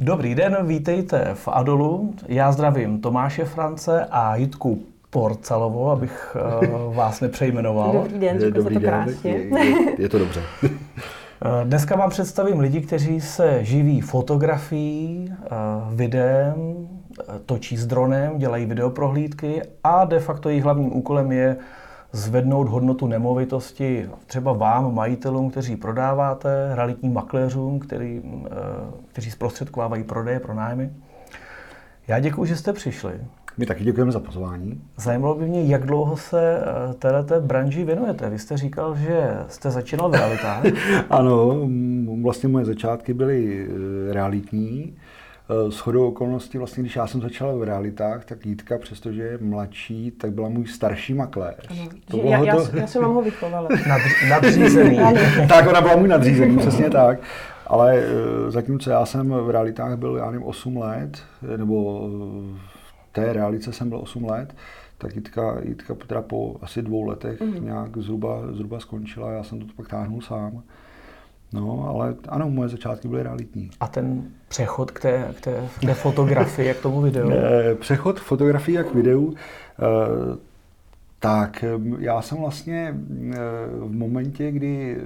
Dobrý den, vítejte v Adolu. Já zdravím Tomáše France a Jitku Porcelovo, abych uh, vás nepřejmenoval. Dobrý den, řekl Dobrý to den, krásně. je, je, je to dobře. Eh, Dneska vám představím lidi, kteří se živí fotografií, eh, videem, eh, točí s dronem, dělají videoprohlídky a de facto jejich hlavním úkolem je zvednout hodnotu nemovitosti třeba vám, majitelům, kteří prodáváte, realitním makléřům, který, eh, kteří zprostředkovávají prodeje, pronájmy. Já děkuji, že jste přišli. My taky děkujeme za pozvání. Zajímalo by mě, jak dlouho se eh, této branži věnujete. Vy jste říkal, že jste začínal v realitách. Ano, vlastně moje začátky byly eh, realitní. Eh, S chodou okolností, vlastně, když já jsem začal v realitách, tak Jitka, přestože je mladší, tak byla můj starší makléř. To Že bylo já, já, to- já jsem vám ho vychovala. Nadř- nadřízený. Ano. tak ona byla můj nadřízený, přesně tak. Ale eh, zatímco já jsem v realitách byl, já nevím, 8 let, nebo v té realice jsem byl 8 let, tak Jitka, Jitka teda po asi dvou letech Mhm. nějak zhruba, zhruba skončila, já jsem to pak táhnul sám. No, ale ano, moje začátky byly realitní. A ten přechod k té, k té, k té fotografii, k tomu videu. Přechod fotografii a k videu. eh, Tak eh, já jsem vlastně eh, v momentě, kdy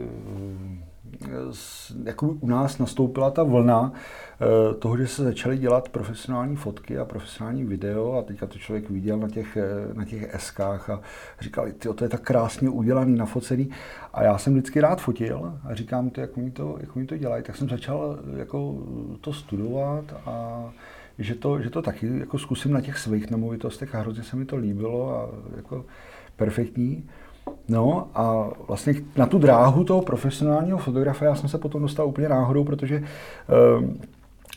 jako u nás nastoupila ta vlna eh, toho, že se začaly dělat profesionální fotky a profesionální video a teďka to člověk viděl na těch, eh, na těch eskách a říkal, ty to je tak krásně udělaný, nafocený a já jsem vždycky rád fotil a říkám, ty, jak oni to, jak oni to dělají, tak jsem začal eh, jako to studovat a že to, že to taky jako zkusím na těch svých nemovitostech a hrozně se mi to líbilo a jako perfektní. No a vlastně na tu dráhu toho profesionálního fotografa já jsem se potom dostal úplně náhodou, protože ehm,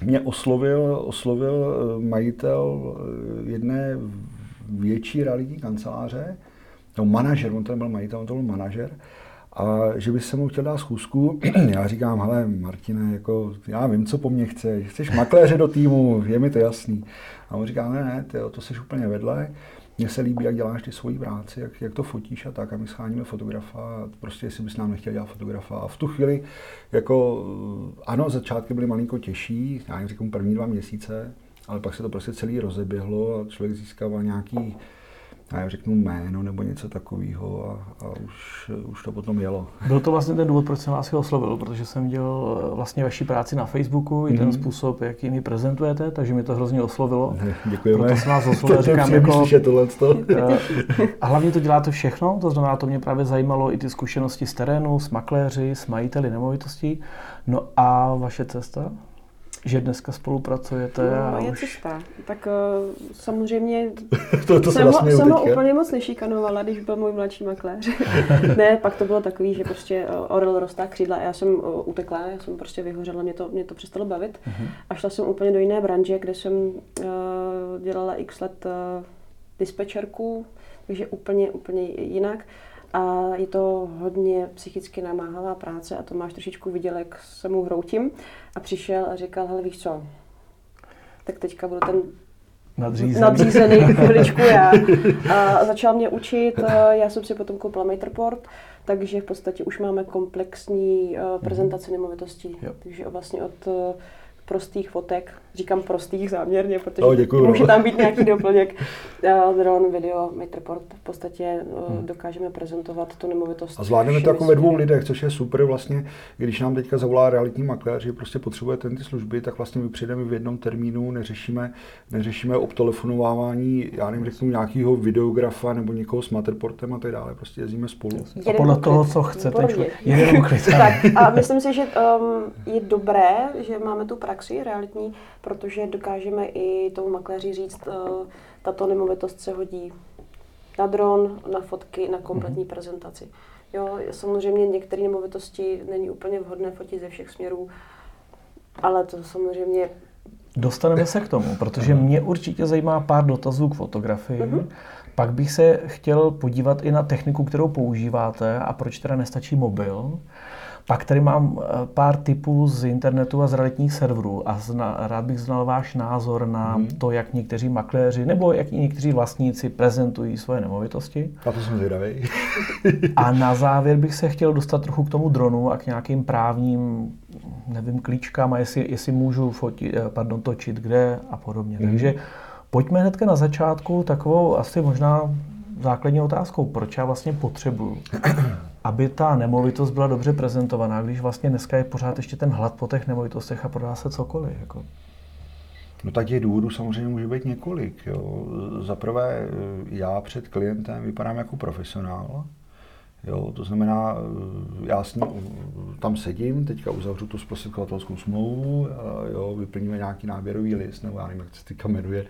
mě oslovil, oslovil eh, majitel eh, jedné větší realitní kanceláře, no manažer, on to nebyl majitel, on to byl manažer, a že by se mu chtěl dát schůzku. Já říkám, hele Martine, jako, já vím, co po mně chceš. Chceš makléře do týmu, je mi to jasný. A on říká, ne, ne, tyjo, to jsi úplně vedle. Mně se líbí, jak děláš ty svoji práci, jak, jak to fotíš a tak. A my scháníme fotografa, prostě jestli bys nám nechtěl dělat fotografa. A v tu chvíli, jako, ano, začátky byly malinko těžší, já jim říkám první dva měsíce, ale pak se to prostě celý rozeběhlo a člověk získával nějaký, já jim řeknu jméno nebo něco takového a, a už, už to potom jelo. Byl to vlastně ten důvod, proč jsem vás oslovil, protože jsem viděl eh, vlastně vaši práci na Facebooku, i ten Mhm. způsob, jakým ji prezentujete, takže mi to hrozně oslovilo. Děkujeme. Proto jsem vás oslovil, to říkám jako- tohleto. Eh, A hlavně to děláte všechno, to znamená, to mě právě zajímalo i ty zkušenosti z terénu, s makléři, s majiteli nemovitostí. No a vaše cesta? Že dneska spolupracujete a No, je už... cesta. Tak uh, samozřejmě to, to se jsem, ho, jsem ho úplně moc nešikanovala, když byl můj mladší makléř. ne, pak to bylo takový, že prostě uh, orel rostá křídla a já jsem uh, utekla, já jsem prostě vyhořela, mě to, mě to přestalo bavit. Mhm. A šla jsem úplně do jiné branže, kde jsem uh, dělala x let uh, dispečerku, takže úplně, úplně jinak. A je to hodně psychicky namáhavá práce a Tomáš trošičku viděl, jak se mu hroutím a přišel a říkal, hele víš co, tak teďka budu ten Nadřízený. nadřízený chviličku já. A začal mě učit, já jsem si potom koupila Matterport, takže v podstatě už máme komplexní eh, prezentaci nemovitostí. Jo. Takže vlastně od eh, prostých fotek, říkám prostých záměrně, protože No, děkuju, může no. tam být nějaký doplněk. Eh, Dron, video, Matterport, v podstatě eh, Hmm. dokážeme prezentovat tu nemovitost. A zvládneme to jako ve dvou lidech, což je super vlastně, když nám teďka zavolá realitní makléř, že prostě potřebuje ten ty služby, tak vlastně my přijdeme v jednom termínu, neřešíme, neřešíme obtelefonovávání, já nevím, řeknu nějakého videografa nebo někoho s Matterportem a tak dále, prostě jezdíme spolu. A podle toho, co chce ten člověk. Tak a myslím si, že um, je dobré, že máme tu praxi realitní, protože dokážeme i tomu makléři říct, uh, tato nemovitost se hodí na dron, na fotky, na kompletní Mhm. prezentaci. Jo, samozřejmě některé nemovitosti není úplně vhodné fotit ze všech směrů, ale to samozřejmě Dostaneme se k tomu, protože mě určitě zajímá pár dotazů k fotografii. Mhm. Pak bych se chtěl podívat i na techniku, kterou používáte a proč teda nestačí mobil. Pak tady mám eh, pár tipů z internetu a z realitních serverů a zna, rád bych znal váš názor na hmm. to, jak někteří makléři nebo jak i někteří vlastníci prezentují svoje nemovitosti. A to jsem zvědavý. a na závěr bych se chtěl dostat trochu k tomu dronu a k nějakým právním, nevím, klíčkám a jestli, jestli můžu fotit, eh, pardon, točit kde a podobně. Hmm. Takže pojďme hnedka na začátku takovou asi možná základní otázkou, proč já vlastně potřebuju aby ta nemovitost byla dobře prezentovaná, když vlastně dneska je pořád ještě ten hlad po těch nemovitostech a prodá se cokoliv. Jako. No tak těch důvodů samozřejmě může být několik. Jo. Za prvé, já před klientem vypadám jako profesionál. Jo, to znamená, já s ním tam sedím, teďka uzavřu tu zprostředkovatelskou smlouvu, jo, vyplníme nějaký náběrový list, nebo já nevím, jak se ty jmenuje.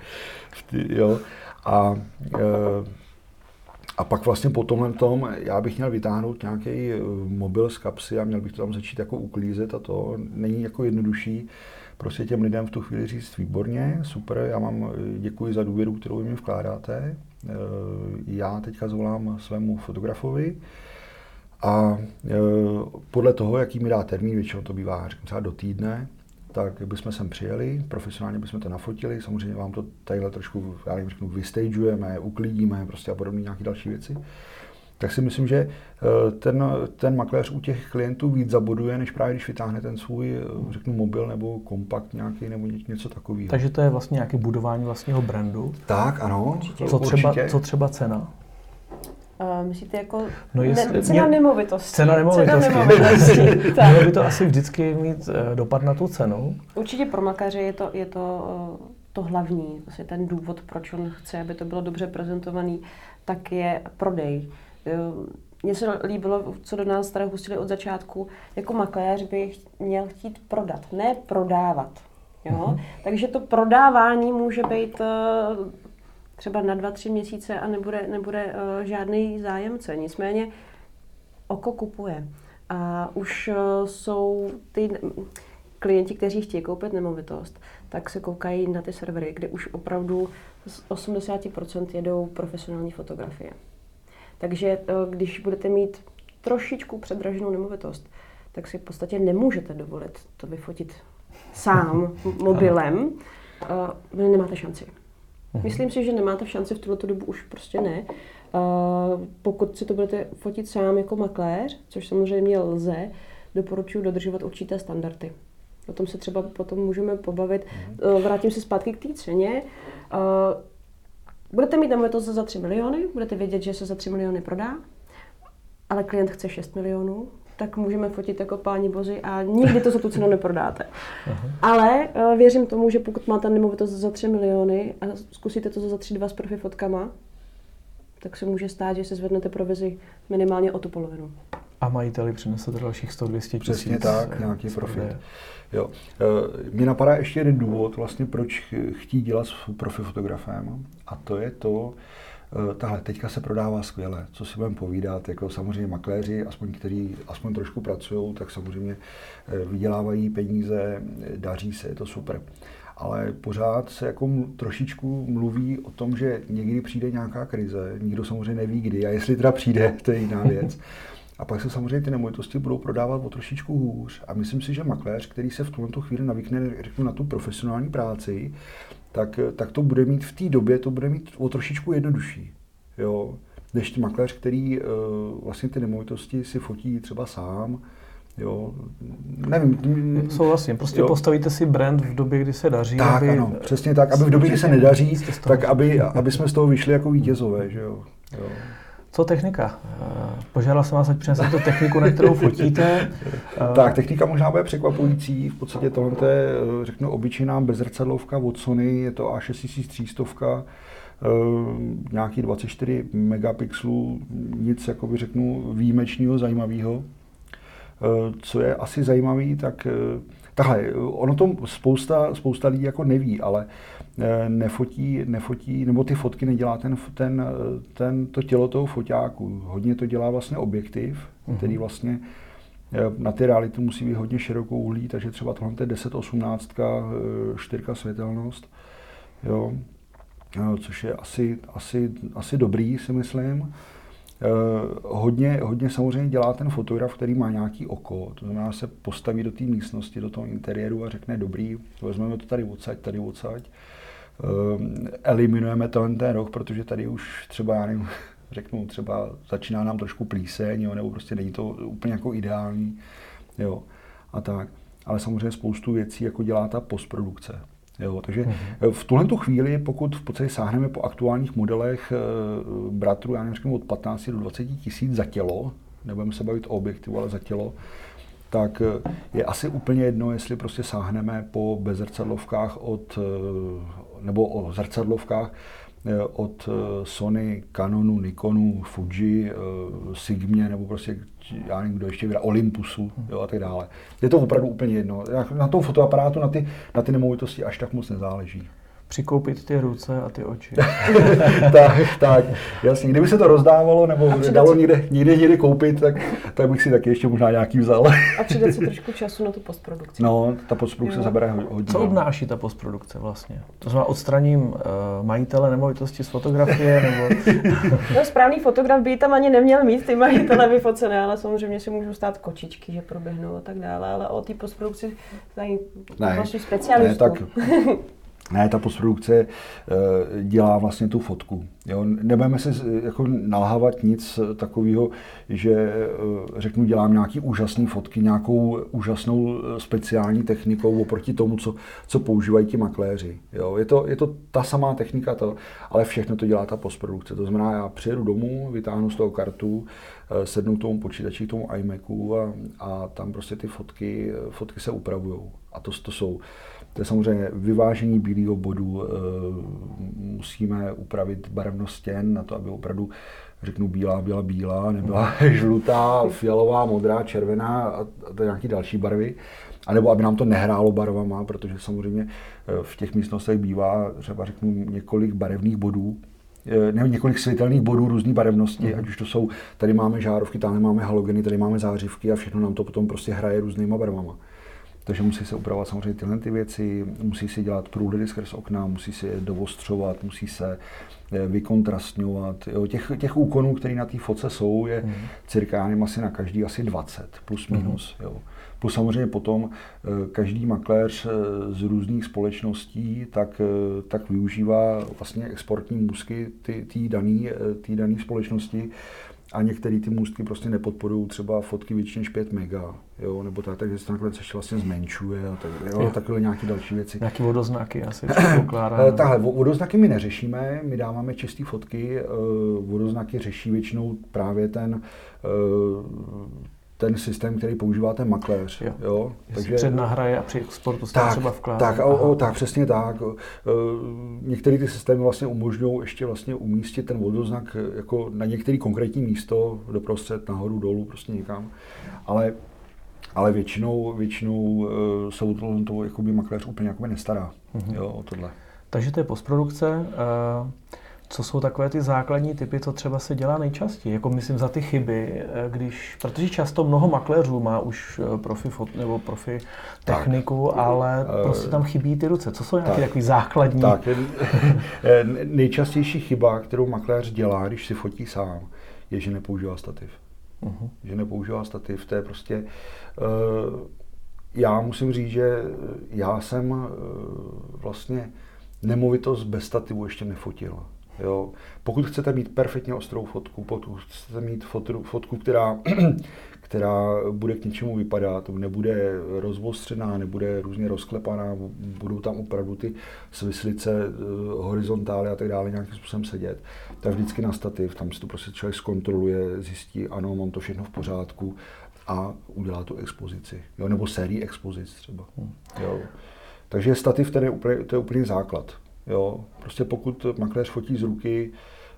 Jo, a e, a pak vlastně po tomhle tom, já bych měl vytáhnout nějaký eh, mobil z kapsy a měl bych to tam začít jako uklízet a to není jako jednodušší prostě těm lidem v tu chvíli říct výborně, super, já vám eh, děkuji za důvěru, kterou mi vkládáte. Eh, já teďka zvolám svému fotografovi a podle toho, jaký mi dá termín, většinou to bývá třeba do týdne, tak bychom sem přijeli, profesionálně bychom to nafotili, samozřejmě vám to tadyhle trošku, já nevím, řeknu, vystagujeme, uklidíme prostě a podobné nějaké další věci. Tak si myslím, že eh, ten, ten makléř u těch klientů víc zaboduje, než právě když vytáhne ten svůj, eh, řeknu, mobil nebo kompakt nějaký nebo něco takového. Takže to je vlastně nějaké budování vlastního brandu. Tak, ano. Co třeba, co třeba cena? Uh, myslíte jako no jestli, ne, cena mě, nemovitosti? Cena nemovitosti. Cena nemovitosti. Mělo by to asi vždycky mít uh, dopad na tu cenu? Určitě pro makaře je to, je to uh, to hlavní, vlastně ten důvod, proč on chce, aby to bylo dobře prezentovaný, tak je prodej. Mně se líbilo, co do nás tady hustili od začátku, jako makléř by měl chtít prodat, ne prodávat. Jo? Uh-huh. Takže to prodávání může být třeba na dva, tři měsíce a nebude, nebude uh, žádný zájemce. Nicméně oko kupuje. A už uh, jsou ty klienti, kteří chtějí koupit nemovitost, tak se koukají na ty servery, kde už opravdu z 80% jedou profesionální fotografie. Takže uh, když budete mít trošičku předraženou nemovitost, tak si v podstatě nemůžete dovolit to vyfotit sám mobilem. Uh, nemáte šanci. Mhm. Myslím si, že nemáte šanci v tuto dobu už prostě ne. Uh, pokud si to budete fotit sám jako makléř, což samozřejmě lze, doporučuji dodržovat určité standardy. O tom se třeba potom můžeme pobavit. Uh, vrátím se zpátky k té ceně. Uh, budete mít nemovitost za 3 miliony, budete vědět, že se za 3 miliony prodá, ale klient chce 6 milionů, tak můžeme fotit jako páni bozy a nikdy to za tu cenu neprodáte. Aha. Ale uh, věřím tomu, že pokud máte nemovitost za 3 miliony a zkusíte to za 3-2 s profi fotkama, tak se může stát, že se zvednete provizi minimálně o tu polovinu. A majiteli přinesete dalších 100-200 tisíc. Přesně tak, eh, nějaký profit. Jo. Eh, Mně napadá ještě jeden důvod, vlastně proč chtít dělat s profi fotografem a to je to, Eh, tahle teďka se prodává skvěle, co si budeme povídat, jako samozřejmě makléři, aspoň kteří aspoň trošku pracují, tak samozřejmě eh, vydělávají peníze, daří se, je to super. Ale pořád se jako trošičku mluví o tom, že někdy přijde nějaká krize, nikdo samozřejmě neví kdy a jestli teda přijde, to je jiná věc. A pak se samozřejmě ty nemovitosti budou prodávat o trošičku hůř. A myslím si, že makléř, který se v tuto chvíli navykne řeknu, na tu profesionální práci, tak, tak to bude mít v té době, to bude mít o trošičku jednodušší. Jo? Než makléř, který uh, vlastně ty nemovitosti si fotí třeba sám, Jo, nevím. Souhlasím, prostě jo. postavíte si brand v době, kdy se daří. Tak, aby, ano, přesně tak, aby v době, kdy se nedaří, tak aby, aby jsme z toho vyšli jako vítězové, že jo. jo. Co technika? Požádal jsem vás, ať přinesete tu techniku, na kterou fotíte. tak, technika možná bude překvapující. V podstatě tohle je, řeknu, obyčejná bezrcadlovka od Sony, je to A6300, nějaký 24 megapixelů, nic, jakoby řeknu, výjimečného, zajímavého. Co je asi zajímavý, tak Takhle, ono to spousta, spousta lidí jako neví, ale eh, nefotí, nefotí, nebo ty fotky nedělá ten, ten, ten, to tělo toho foťáku. Hodně to dělá vlastně objektiv, uh-huh. který vlastně eh, na ty reality musí být hodně širokou uhlí, takže třeba tohle je 10-18, 4 světelnost, jo, což je asi, asi, asi dobrý, si myslím. Hodně, hodně samozřejmě dělá ten fotograf, který má nějaký oko, to znamená, se postaví do té místnosti, do toho interiéru a řekne, dobrý, vezmeme to tady odsaď, tady odsaď, eliminujeme ten ten roh, protože tady už třeba, já nevím, řeknu, třeba začíná nám trošku plíseň, jo, nebo prostě není to úplně jako ideální, jo, a tak. Ale samozřejmě spoustu věcí jako dělá ta postprodukce. Jo, takže mm-hmm. v tuhle tu chvíli, pokud v podstatě sáhneme po aktuálních modelech e, bratru, já nevím, od 15 do 20 tisíc za tělo, nebudeme se bavit o objektivu, ale za tělo, tak eh, je asi úplně jedno, jestli prostě sáhneme po bezrcadlovkách od, nebo o zrcadlovkách Eh, od eh, Sony, Canonu, Nikonu, Fuji, eh, Sigmě nebo prostě já nevím, kdo ještě vydá, Olympusu jo, a tak dále. Je to opravdu úplně jedno. Na tom fotoaparátu, na ty, na ty nemovitosti až tak moc nezáleží přikoupit ty ruce a ty oči. tak, tak, jasně. Kdyby se to rozdávalo nebo dalo někde, někde, někde koupit, tak, tak bych si taky ještě možná nějaký vzal. a přidat si trošku času na tu postprodukci. No, ta postprodukce jo. zabere hodně. Co obnáší ta postprodukce vlastně? To znamená odstraním uh, majitele nemovitosti z fotografie nebo... no, správný fotograf by tam ani neměl mít ty majitele vyfocené, ale samozřejmě si můžou stát kočičky, že proběhnou a tak dále, ale o té postprodukci tady ne, vlastně specialistů. Ne, tak ne, ta postprodukce eh, dělá vlastně tu fotku. Jo? Nebudeme se jako nalhávat nic takového, že eh, řeknu, dělám nějaký úžasný fotky, nějakou úžasnou eh, speciální technikou oproti tomu, co, co používají ti makléři. Jo? Je, to, je to ta samá technika, to, ale všechno to dělá ta postprodukce. To znamená, já přijedu domů, vytáhnu z toho kartu, sednu k tomu počítači, k tomu iMacu a, a tam prostě ty fotky, fotky se upravují. A to, to jsou to je samozřejmě vyvážení bílého bodu. Eh, musíme upravit barevnost stěn na to, aby opravdu řeknu bílá byla bílá, nebyla žlutá, fialová, modrá, červená a to nějaké další barvy. A nebo aby nám to nehrálo barvama, protože samozřejmě eh, v těch místnostech bývá třeba řeknu několik barevných bodů, eh, ne, několik světelných bodů různé barevnosti, mm. ať už to jsou, tady máme žárovky, tady máme halogeny, tady máme zářivky a všechno nám to potom prostě hraje různýma barvama. Takže musí se upravovat samozřejmě tyhle ty věci, musí si dělat průhledy skrz okna, musí se dovostřovat, musí se eh, vykontrastňovat. Jo, těch, těch úkonů, které na té foce jsou, je mm. cirka asi na každý asi 20, plus mhm. minus. Mm. Jo. Plus samozřejmě potom eh, každý makléř eh, z různých společností tak, tak využívá vlastně exportní můzky té dané společnosti a některé ty můstky prostě nepodporují třeba fotky větší než 5 mega, jo, nebo tak, takže se nakonec ještě vlastně zmenšuje a tak, jo, jo. takové nějaké další věci. Nějaké vodoznaky asi pokládá. Tahle, vodoznaky my neřešíme, my dáváme čisté fotky, eh, vodoznaky řeší většinou právě ten eh, ten systém, který používá ten makléř. Jo. Jo? Takže, před nahraje a při exportu se tak, třeba vkládá. Tak, o, o, tak, přesně tak. E, některé ty systémy vlastně umožňují ještě vlastně umístit ten vodoznak jako na některé konkrétní místo, doprostřed, nahoru, dolů, prostě někam. Ale ale většinou, většinou e, se o to, to jakoby makléř úplně jakoby nestará mm-hmm. jo, o tohle. Takže to je postprodukce. Co jsou takové ty základní typy, co třeba se dělá nejčastěji? Jako myslím za ty chyby, eh, když, protože často mnoho makléřů má už eh, profi fot, nebo profi techniku, tak. ale uh, prostě tam chybí ty ruce. Co jsou nějaké takový základní? Tak, nejčastější chyba, kterou makléř dělá, když si fotí sám, je, že nepoužívá stativ. Uh-huh. Že nepoužívá stativ, to je prostě... Uh, já musím říct, že já jsem uh, vlastně nemovitost bez stativu ještě nefotil. Jo. Pokud chcete mít perfektně ostrou fotku, pokud chcete mít fotru, fotku, která, která bude k něčemu vypadat, nebude rozvostřená, nebude různě rozklepaná, budou tam opravdu ty svislice, eh, horizontály a tak dále nějakým způsobem sedět, tak vždycky na stativ, tam si to prostě člověk zkontroluje, zjistí, ano, mám to všechno v pořádku a udělá tu expozici, jo, nebo sérii expozic třeba. Hmm. Jo. Takže stativ to je úplně, to je úplně základ. Jo, prostě pokud makléř fotí z ruky,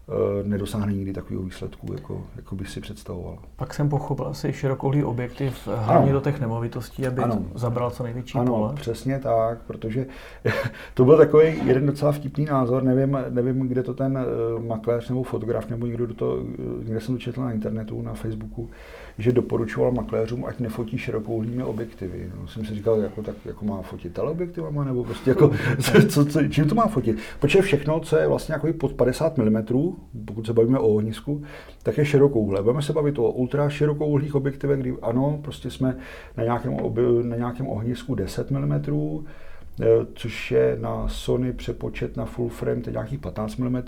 eh, nedosáhne nikdy takového výsledku, jako, jako by si představoval. Pak jsem pochopil asi širokouhlý objektiv hlavně ano. do těch nemovitostí, aby ano. zabral co největší ano, pole. přesně tak, protože to byl takový jeden docela vtipný názor, nevím, nevím kde to ten eh, makléř nebo fotograf nebo někdo, do to, eh, někde jsem to četl na internetu, na Facebooku, že doporučoval makléřům, ať nefotí širokouhlými objektivy. No, jsem si říkal, jako, tak, jako má fotit teleobjektivama, nebo prostě jako, co, co, čím to má fotit? Protože všechno, co je vlastně jako pod 50 mm, pokud se bavíme o ohnisku, tak je širokouhle. Budeme se bavit o ultra širokouhlých objektivech, kdy ano, prostě jsme na nějakém, oby, na nějakém ohnisku 10 mm, což je na Sony přepočet na full frame, to je nějakých 15 mm,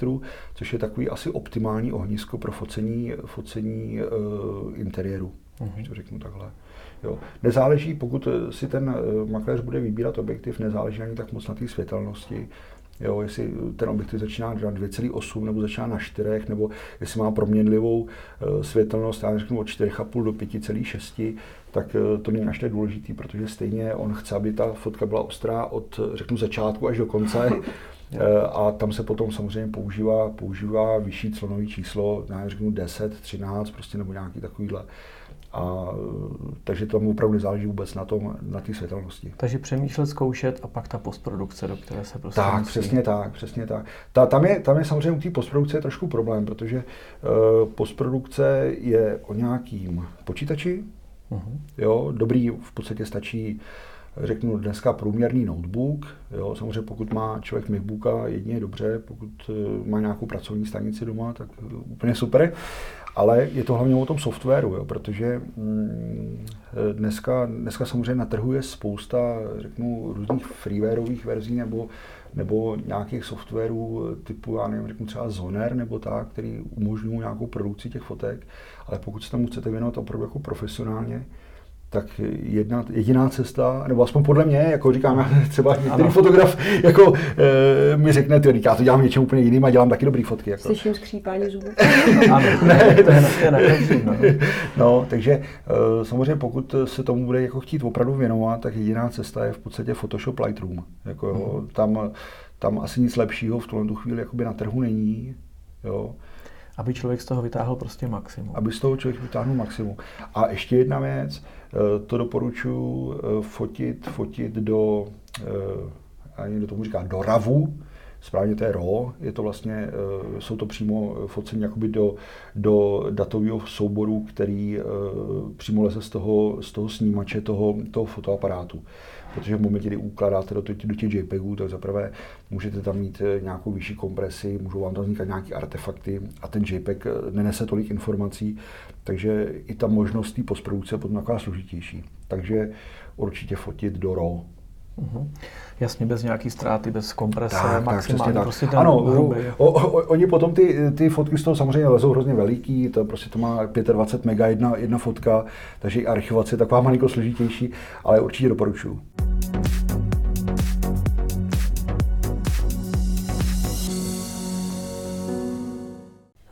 což je takový asi optimální ohnisko pro focení, focení uh, interiéru, když to řeknu takhle. Jo. Nezáleží, pokud si ten makléř bude vybírat objektiv, nezáleží ani tak moc na té světelnosti, Jo, jestli ten objektiv začíná na 2,8 nebo začíná na 4, nebo jestli má proměnlivou uh, světelnost, já řeknu od 4,5 do 5,6, tak uh, to není až tak důležitý, protože stejně on chce, aby ta fotka byla ostrá od, řeknu, začátku až do konce. Eh, a tam se potom samozřejmě používá, používá vyšší clonový číslo, já řeknu 10, 13, prostě nebo nějaký takovýhle. A, takže tam opravdu záleží vůbec na tom, na té světelnosti. Takže přemýšlet, zkoušet a pak ta postprodukce, do které se prostě Tak, musí. přesně tak, přesně tak. Ta, tam, je, tam je samozřejmě u té postprodukce je trošku problém, protože uh, postprodukce je o nějakým počítači, uh-huh. jo, dobrý v podstatě stačí řeknu dneska průměrný notebook. Jo, samozřejmě pokud má člověk MacBooka, jedině dobře, pokud eh, má nějakou pracovní stanici doma, tak úplně super ale je to hlavně o tom softwaru, jo, protože mm, dneska, dneska samozřejmě na trhu je spousta, řeknu, různých freewareových verzí nebo, nebo nějakých softwarů typu, já nevím, řeknu třeba Zoner nebo tak, který umožňují nějakou produkci těch fotek, ale pokud se tomu chcete věnovat opravdu jako profesionálně, tak jedna, jediná cesta, nebo aspoň podle mě, jako říkám, já třeba některý ano. fotograf jako, e, mi řekne, ty, já to dělám něčem úplně jiným a dělám taky dobrý fotky. Jako. Slyším skřípání zubů. ano, ne, to je, to je no. no, takže e, samozřejmě pokud se tomu bude jako chtít opravdu věnovat, tak jediná cesta je v podstatě Photoshop Lightroom. Jako, hmm. tam, tam asi nic lepšího v tuhle chvíli jakoby na trhu není. Jo. Aby člověk z toho vytáhl prostě maximum. Aby z toho člověk vytáhl maximum. A ještě jedna věc, Eh, to doporučuji eh, fotit, fotit do, eh, ani někdo tomu říká, do ravu, správně to je RAW, je to vlastně, jsou to přímo focení jakoby do, do datového souboru, který přímo leze z toho, z toho snímače toho, toho fotoaparátu protože v momentě, kdy ukládáte do, do těch JPEGů, tak zaprvé můžete tam mít eh, nějakou vyšší kompresi, můžou vám tam vznikat nějaké artefakty a ten JPEG eh, nenese tolik informací, takže i ta možnost té postprodukce je potom taková složitější. Takže určitě fotit do RAW. Uh-huh. Jasně, bez nějaký ztráty, bez komprese, tak, maximálně tak, prostě ten Ano, o, o, o, oni potom ty, ty fotky z toho samozřejmě lezou hrozně veliký, to prostě to má 25 mega jedna, jedna fotka, takže i archivace je taková malinko složitější, ale určitě doporučuju.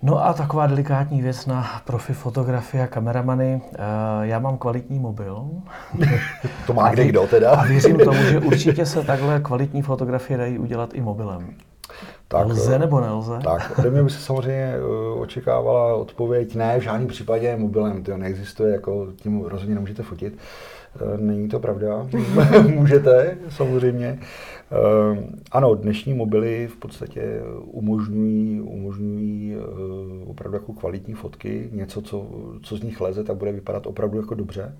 No a taková delikátní věc na profi fotografie a kameramany. Eh, já mám kvalitní mobil. to má kde kdo teda. A věřím tomu, že určitě se takhle kvalitní fotografie dají udělat i mobilem. Tak, lze eh, nebo nelze? Tak, ode mě by se samozřejmě eh, očekávala odpověď, ne, v žádném případě mobilem, to neexistuje, jako tím rozhodně nemůžete fotit. Není to pravda, můžete samozřejmě. Ehm, ano, dnešní mobily v podstatě umožňují, umožňují eh, opravdu jako kvalitní fotky, něco, co, co z nich leze, tak bude vypadat opravdu jako dobře.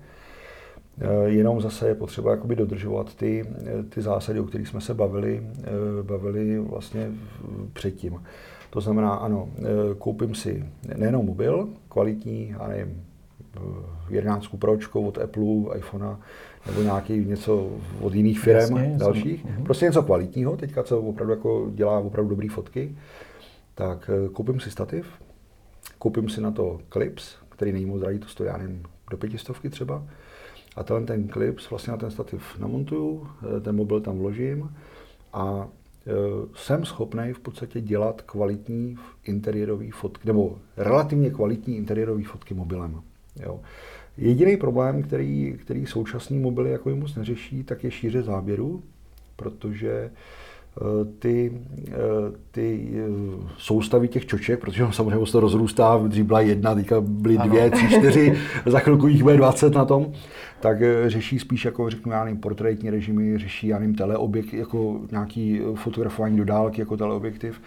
Eh, jenom zase je potřeba jakoby dodržovat ty, ty zásady, o kterých jsme se bavili, eh, bavili vlastně předtím. To znamená, ano, koupím si nejenom mobil, kvalitní, já nevím, 11 Pročko od Apple, iPhonea, nebo nějaký něco od jiných firm Jasně, dalších. Jsem, uh-huh. Prostě něco kvalitního, teďka co opravdu jako dělá opravdu dobré fotky. Tak eh, koupím si stativ, koupím si na to clips, který není moc drahý, to stojí, já nevím, do pětistovky třeba. A tenhle ten clips vlastně na ten stativ namontuju, eh, ten mobil tam vložím a eh, jsem schopný v podstatě dělat kvalitní interiérové fotky, nebo relativně kvalitní interiérové fotky mobilem. Jo. Jediný problém, který, který současný mobily jako moc neřeší, tak je šíře záběru, protože eh, ty, eh, ty eh, soustavy těch čoček, protože on samozřejmě se to rozrůstá, dřív byla jedna, teďka byly ano. dvě, tři, čtyři, za chvilku jich bude 20 na tom, tak řeší spíš jako řeknu já nevím, portrétní režimy, řeší já nevím, teleobjekt, jako nějaký fotografování do dálky jako teleobjektiv,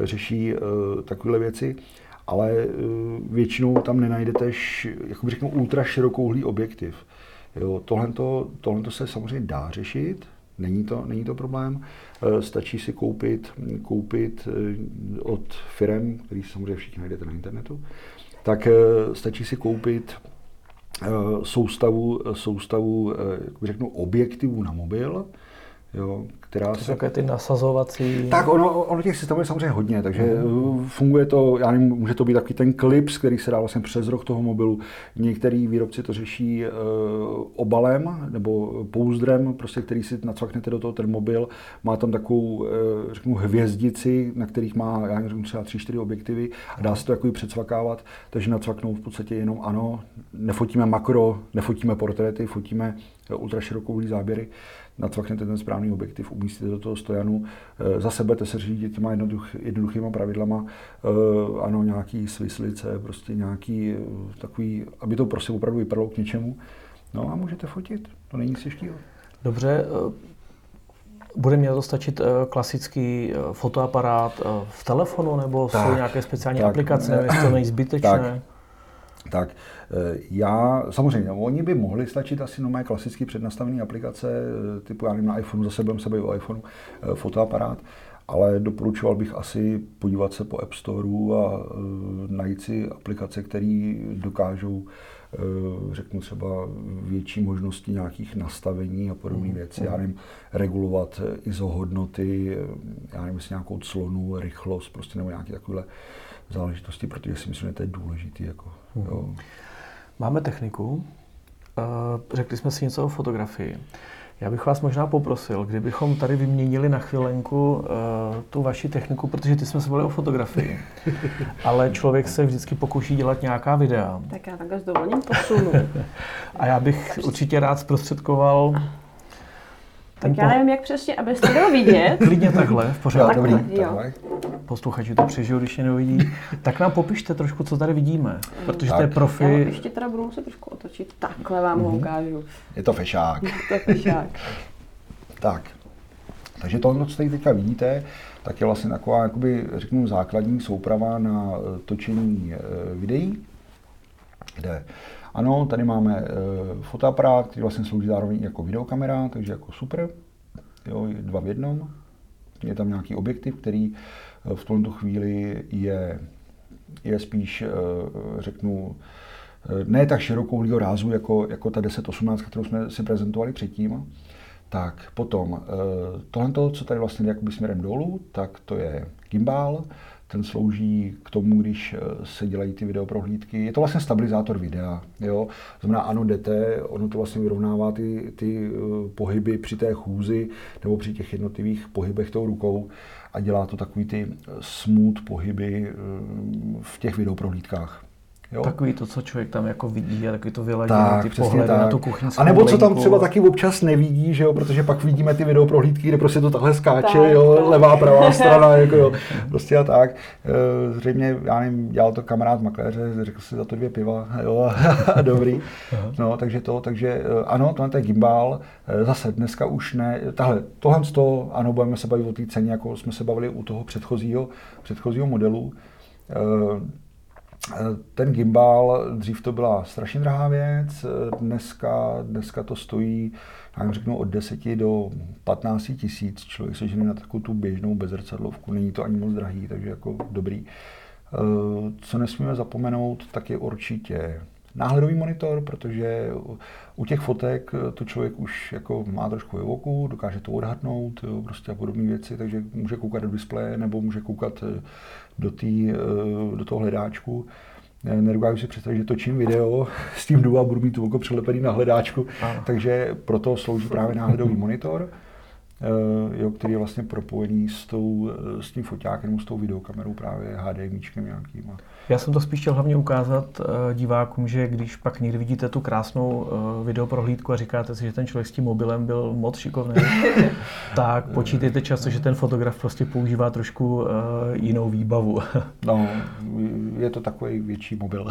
řeší uh, takovéhle věci ale eh, většinou tam nenajdete, jak řeknu, ultra širokouhlý objektiv. Jo, tohle, tohle se samozřejmě dá řešit, Není to, není to problém. Eh, stačí si koupit, koupit eh, od firm, který samozřejmě všichni najdete na internetu, tak stačí si koupit soustavu, soustavu řeknu, objektivů na mobil, jo, která to se... Také ty nasazovací... Tak ono, ono těch systémů je samozřejmě hodně, takže mm. funguje to, já nevím, může to být takový ten klips, který se dá vlastně přes roh toho mobilu. Některý výrobci to řeší uh, obalem nebo pouzdrem, prostě, který si nacvaknete do toho ten mobil. Má tam takovou, uh, řeknu, hvězdici, na kterých má, já nevím, třeba tři, čtyři objektivy a dá se to jako přecvakávat, takže nacvaknou v podstatě jenom ano, nefotíme makro, nefotíme portréty, fotíme ultraširokou záběry nacvaknete ten správný objektiv, umístíte do toho stojanu, eh, za sebe se řídit těma jednoduch, jednoduchýma pravidlama, eh, ano, nějaký svislice, prostě nějaký eh, takový, aby to prostě opravdu vypadalo k něčemu. No a můžete fotit, to není nic těžkého. Dobře, bude mě to stačit klasický fotoaparát v telefonu, nebo tak, jsou nějaké speciální tak, aplikace, nebo jestli to není zbytečné? Tak, tak já, samozřejmě, oni by mohli stačit asi no mé klasicky přednastavené aplikace, eh, typu já nevím, na iPhone, zase budeme se bavit o iPhoneu, eh, fotoaparát, ale doporučoval bych asi podívat se po App Storeu a najít si aplikace, které dokážou řeknu třeba větší možnosti nějakých nastavení a podobné mm. věci. Já nevím, regulovat ISO hodnoty, já nevím, jestli nějakou clonu, rychlost, prostě nebo nějaké takové záležitosti, protože si myslím, že to je důležité. Jako, jo. Máme techniku, eh, řekli jsme si něco o fotografii. Já bych vás možná poprosil, kdybychom tady vyměnili na chvilenku uh, tu vaši techniku, protože ty jsme se volili o fotografii, ale člověk se vždycky pokouší dělat nějaká videa. Tak já takhle s dovolením posunu. A já bych určitě rád zprostředkoval tak já nevím, jak přesně, abyste byl vidět. Klidně takhle, v pořádku. Dobrý, jo. Posluchači to přežijou, když je nevidí. Tak nám popište trošku, co tady vidíme, protože tak. to je profi. Já ještě teda budu muset trošku otočit. Takhle vám mm-hmm. ho mhm. ukážu. Je to fešák. to je fešák. tak. Takže tohle, co tady teďka vidíte, tak je vlastně taková, jakoby, řeknu, základní souprava na eh, točení eh, videí, kde ano, tady máme uh, fotoaparát, který vlastně slouží zároveň jako videokamera, takže jako super, jo, dva v jednom. Je tam nějaký objektiv, který uh, v tomto chvíli je, je spíš, uh, řeknu, ne tak širokou rázu jako, jako ta 1018, kterou jsme si prezentovali předtím. Tak potom tohle, co tady vlastně jde směrem dolů, tak to je gimbal, ten slouží k tomu, když eh, se dělají ty videoprohlídky. Je to vlastně stabilizátor videa. Jo? Znamená, ano, jdete, ono to vlastně vyrovnává ty, ty eh, pohyby při té chůzi nebo při těch jednotlivých pohybech tou rukou a dělá to takový ty eh, smooth pohyby v těch videoprohlídkách. Jo? Takový to, co člověk tam jako vidí a takový to vyladěné ty pohledy tak. na tu kuchyňskou A nebo co tam třeba taky občas nevidí, že jo, protože pak vidíme ty videoprohlídky, kde prostě to takhle skáče, tak, jo, tak. levá, pravá strana, jako jo, prostě a tak. Eh, zřejmě, já nevím, dělal to kamarád makléře, řekl si za to dvě piva, jo, dobrý. No, takže to, takže eh, ano, tohle je gimbal, eh, zase dneska už ne, tahle, tohle z toho, ano, budeme se bavit o té ceně, jako jsme se bavili u toho předchozího, předchozího modelu. Ten gimbal, dřív to byla strašně drahá věc, dneska, dneska to stojí, jim řeknu, od 10 do 15 tisíc. Člověk se žene na takovou tu běžnou bezrcadlovku, není to ani moc drahý, takže jako dobrý. Co nesmíme zapomenout, tak je určitě náhledový monitor, protože u těch fotek to člověk už jako má trošku ve oku, dokáže to odhadnout, jo, prostě a podobné věci, takže může koukat do displeje nebo může koukat do, tý, eh, do toho hledáčku. Nedokážu si představit, že točím video s tím jdu a budu mít tu oko přilepený na hledáčku, Aha. takže proto slouží právě náhledový monitor. Eh, jo, který je vlastně propojený s, tou, eh, s tím foťákem, s tou videokamerou právě HDMIčkem nějakým. Já jsem to spíš chtěl hlavně ukázat eh, divákům, že když pak někdy vidíte tu krásnou videoprohlídku a říkáte si, že ten člověk s tím mobilem byl moc šikovný, tak počítejte často, že ten fotograf prostě používá trošku jinou výbavu. no, je to takový větší mobil.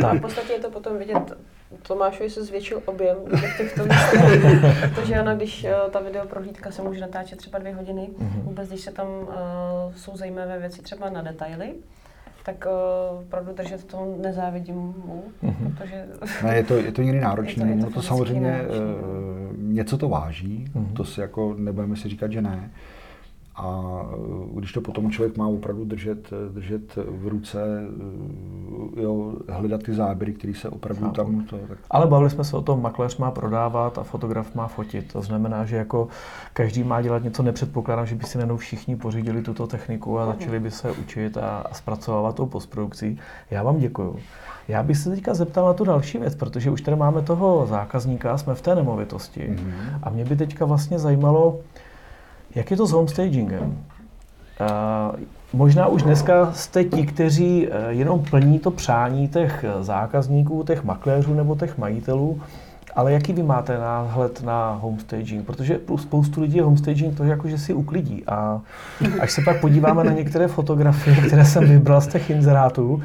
tak. V podstatě je to potom vidět Tomášovi se zvětšil objem těch těchto protože ona, když uh, ta video prohlídka se může natáčet třeba dvě hodiny, mm-hmm. vůbec když se tam uh, jsou zajímavé věci třeba na detaily, tak uh, opravdu držet to nezávidím mu, mm-hmm. protože... Ne, je to, je to někdy náročné. Je to, je to, to samozřejmě, náročný. něco to váží, mm-hmm. to si jako nebudeme si říkat, že ne. A eh, když to potom člověk má opravdu držet, držet v ruce, eh, jo, hledat ty záběry, které se opravdu Chápu. tam... To, tak... Ale bavili jsme se o tom, makléř má prodávat a fotograf má fotit. To znamená, že jako každý má dělat něco, nepředpokládám, že by si nenou všichni pořídili tuto techniku a začali by se učit a, a zpracovávat tou postprodukcí. Já vám děkuju. Já bych se teďka zeptal na tu další věc, protože už tady máme toho zákazníka, jsme v té nemovitosti. Mm-hmm. A mě by teďka vlastně zajímalo, jak je to s homestagingem? Uh, možná už dneska jste ti, kteří uh, jenom plní to přání těch zákazníků, těch makléřů nebo těch majitelů, ale jaký vy máte náhled na homestaging? Protože spoustu lidí je homestaging to, jako že si uklidí. A až se pak podíváme na některé fotografie, které jsem vybral z těch inzerátů, uh,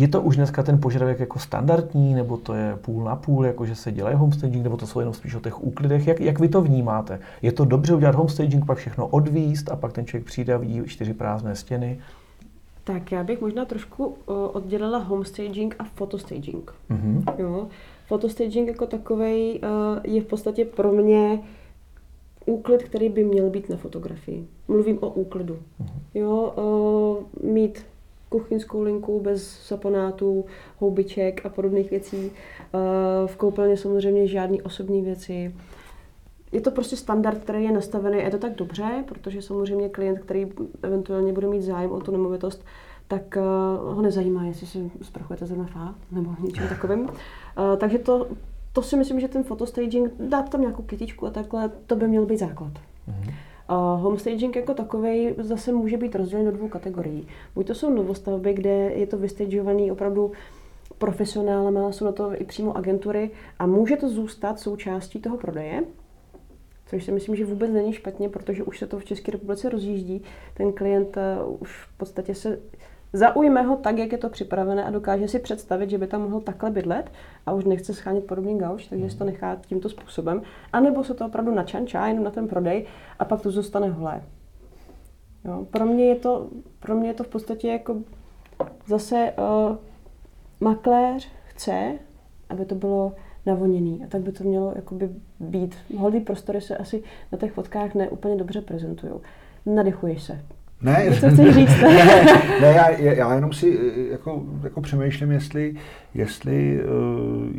je to už dneska ten požadavek jako standardní, nebo to je půl na půl, jako že se dělají homestaging, nebo to jsou jenom spíš o těch úklidech? Jak, jak vy to vnímáte? Je to dobře udělat homestaging, pak všechno odvíst a pak ten člověk přijde a vidí čtyři prázdné stěny? Tak já bych možná trošku oddělila homestaging a fotostaging. Mm-hmm. Jo. Fotostaging jako takový uh, je v podstatě pro mě úklid, který by měl být na fotografii. Mluvím o úklidu. Mm-hmm. Jo, uh, mít kuchyňskou linku bez saponátů, houbiček a podobných věcí. Eh, v koupelně samozřejmě žádné osobní věci. Je to prostě standard, který je nastavený je to tak dobře, protože samozřejmě klient, který eventuálně bude mít zájem o tu nemovitost, tak eh, ho nezajímá, jestli si sprchujete zrovna fá nebo něčím takovým. Eh, takže to, to si myslím, že ten fotostaging, dát tam nějakou kytičku a takhle, to by měl být základ. Mm-hmm. Homestaging jako takový zase může být rozdělen do dvou kategorií. Buď to jsou novostavby, kde je to vystageovaný opravdu profesionálem, jsou na to i přímo agentury a může to zůstat součástí toho prodeje, což si myslím, že vůbec není špatně, protože už se to v České republice rozjíždí. Ten klient uh, už v podstatě se zaujme ho tak, jak je to připravené a dokáže si představit, že by tam mohl takhle bydlet a už nechce schánět podobný gauč, takže si to nechá tímto způsobem. A nebo se to opravdu načančá jenom na ten prodej a pak to zůstane holé. Jo, pro, mě je to, pro mě je to v podstatě jako zase uh, makléř chce, aby to bylo navoněný a tak by to mělo jakoby být. Holý prostory se asi na těch fotkách neúplně dobře prezentují. Nadechuješ se, ne, Co chceš říct? ne, ne já, já jenom si eh, jako, jako přemýšlím, jestli, jestli eh,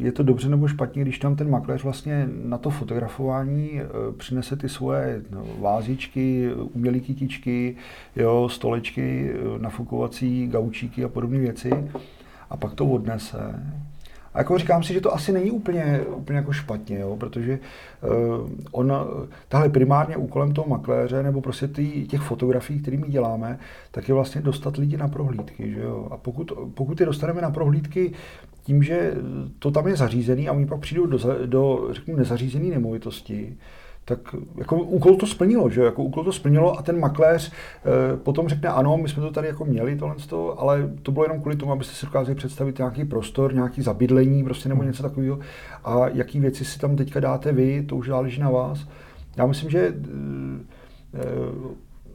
je to dobře nebo špatně, když tam ten makléř vlastně na to fotografování eh, přinese ty svoje no, vázičky, umělé kytičky, jo, stolečky, nafukovací gaučíky a podobné věci a pak to odnese a jako říkám si, že to asi není úplně, úplně jako špatně, jo, protože uh, on, tahle primárně úkolem toho makléře nebo prostě tý, těch fotografií, kterými děláme, tak je vlastně dostat lidi na prohlídky. Že jo? A pokud, pokud je dostaneme na prohlídky tím, že to tam je zařízený a oni pak přijdou do, do řeknu, nezařízené nemovitosti, tak jako úkol to splnilo, že jako úkol to splnilo a ten makléř e, potom řekne, ano, my jsme to tady jako měli tohle toho, ale to bylo jenom kvůli tomu, abyste si dokázali představit nějaký prostor, nějaký zabydlení prostě nebo něco takového a jaký věci si tam teďka dáte vy, to už záleží na vás. Já myslím, že e,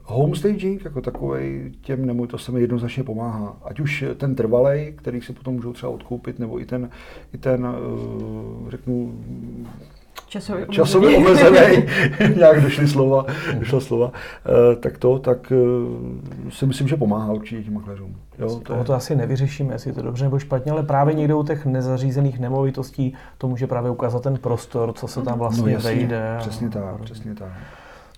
homestaging jako takový těm nemovitostem jednoznačně pomáhá. Ať už ten trvalej, který si potom můžou třeba odkoupit, nebo i ten, i ten řeknu, časově, časově omezený, nějak došly slova, došla slova, eh, tak to, tak eh, si myslím, že pomáhá určitě těm makléřům. Jo, to, je... to asi nevyřešíme, jestli je to dobře nebo špatně, ale právě někde u těch nezařízených nemovitostí to může právě ukázat ten prostor, co se tam vlastně no, jasně, vejde. Přesně a... tak, přesně tak.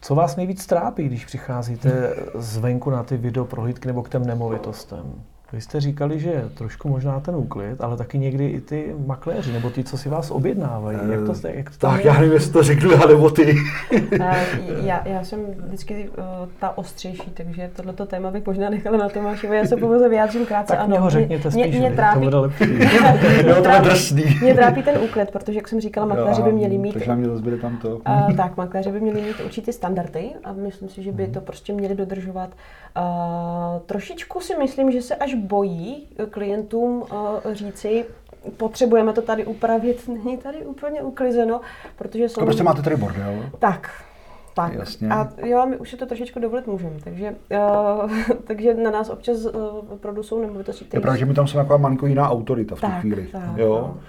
Co vás nejvíc trápí, když přicházíte zvenku na ty videoprohlídky nebo k těm nemovitostem? Vy jste říkali, že trošku možná ten úklid, ale taky někdy i ty makléři, nebo ty, co si vás objednávají. Jak to, jste, jak to tak je? já nevím, jestli to řeknu já, nebo ty. Eh, já, já jsem vždycky uh, ta ostřejší, takže tohleto téma bych možná nechala na Tomášovi. Já se pouze vyjádřím krátce. Tak ano, ho řekněte spíš, mě, mě trápí, to bude lepší. je drsný. Mě trápí ten úklid, protože, jak jsem říkala, makléři by měli mít... Takže mě zase tam to. Uh, tak, makléři by měli mít určitě standardy a myslím si, že by to prostě měli dodržovat. Uh, trošičku si myslím, že se až bojí klientům uh, říci, potřebujeme to tady upravit, není tady úplně uklizeno, protože jsou... To prostě máte tady bordel. Tak, tak. Jasně. A jo, my už si to trošičku dovolit můžeme, takže, uh, takže na nás občas uh, opravdu jsou nemovitosti. Je pravda, že my tam jsme taková malinko jiná autorita v tu chvíli. Tak, jo. No.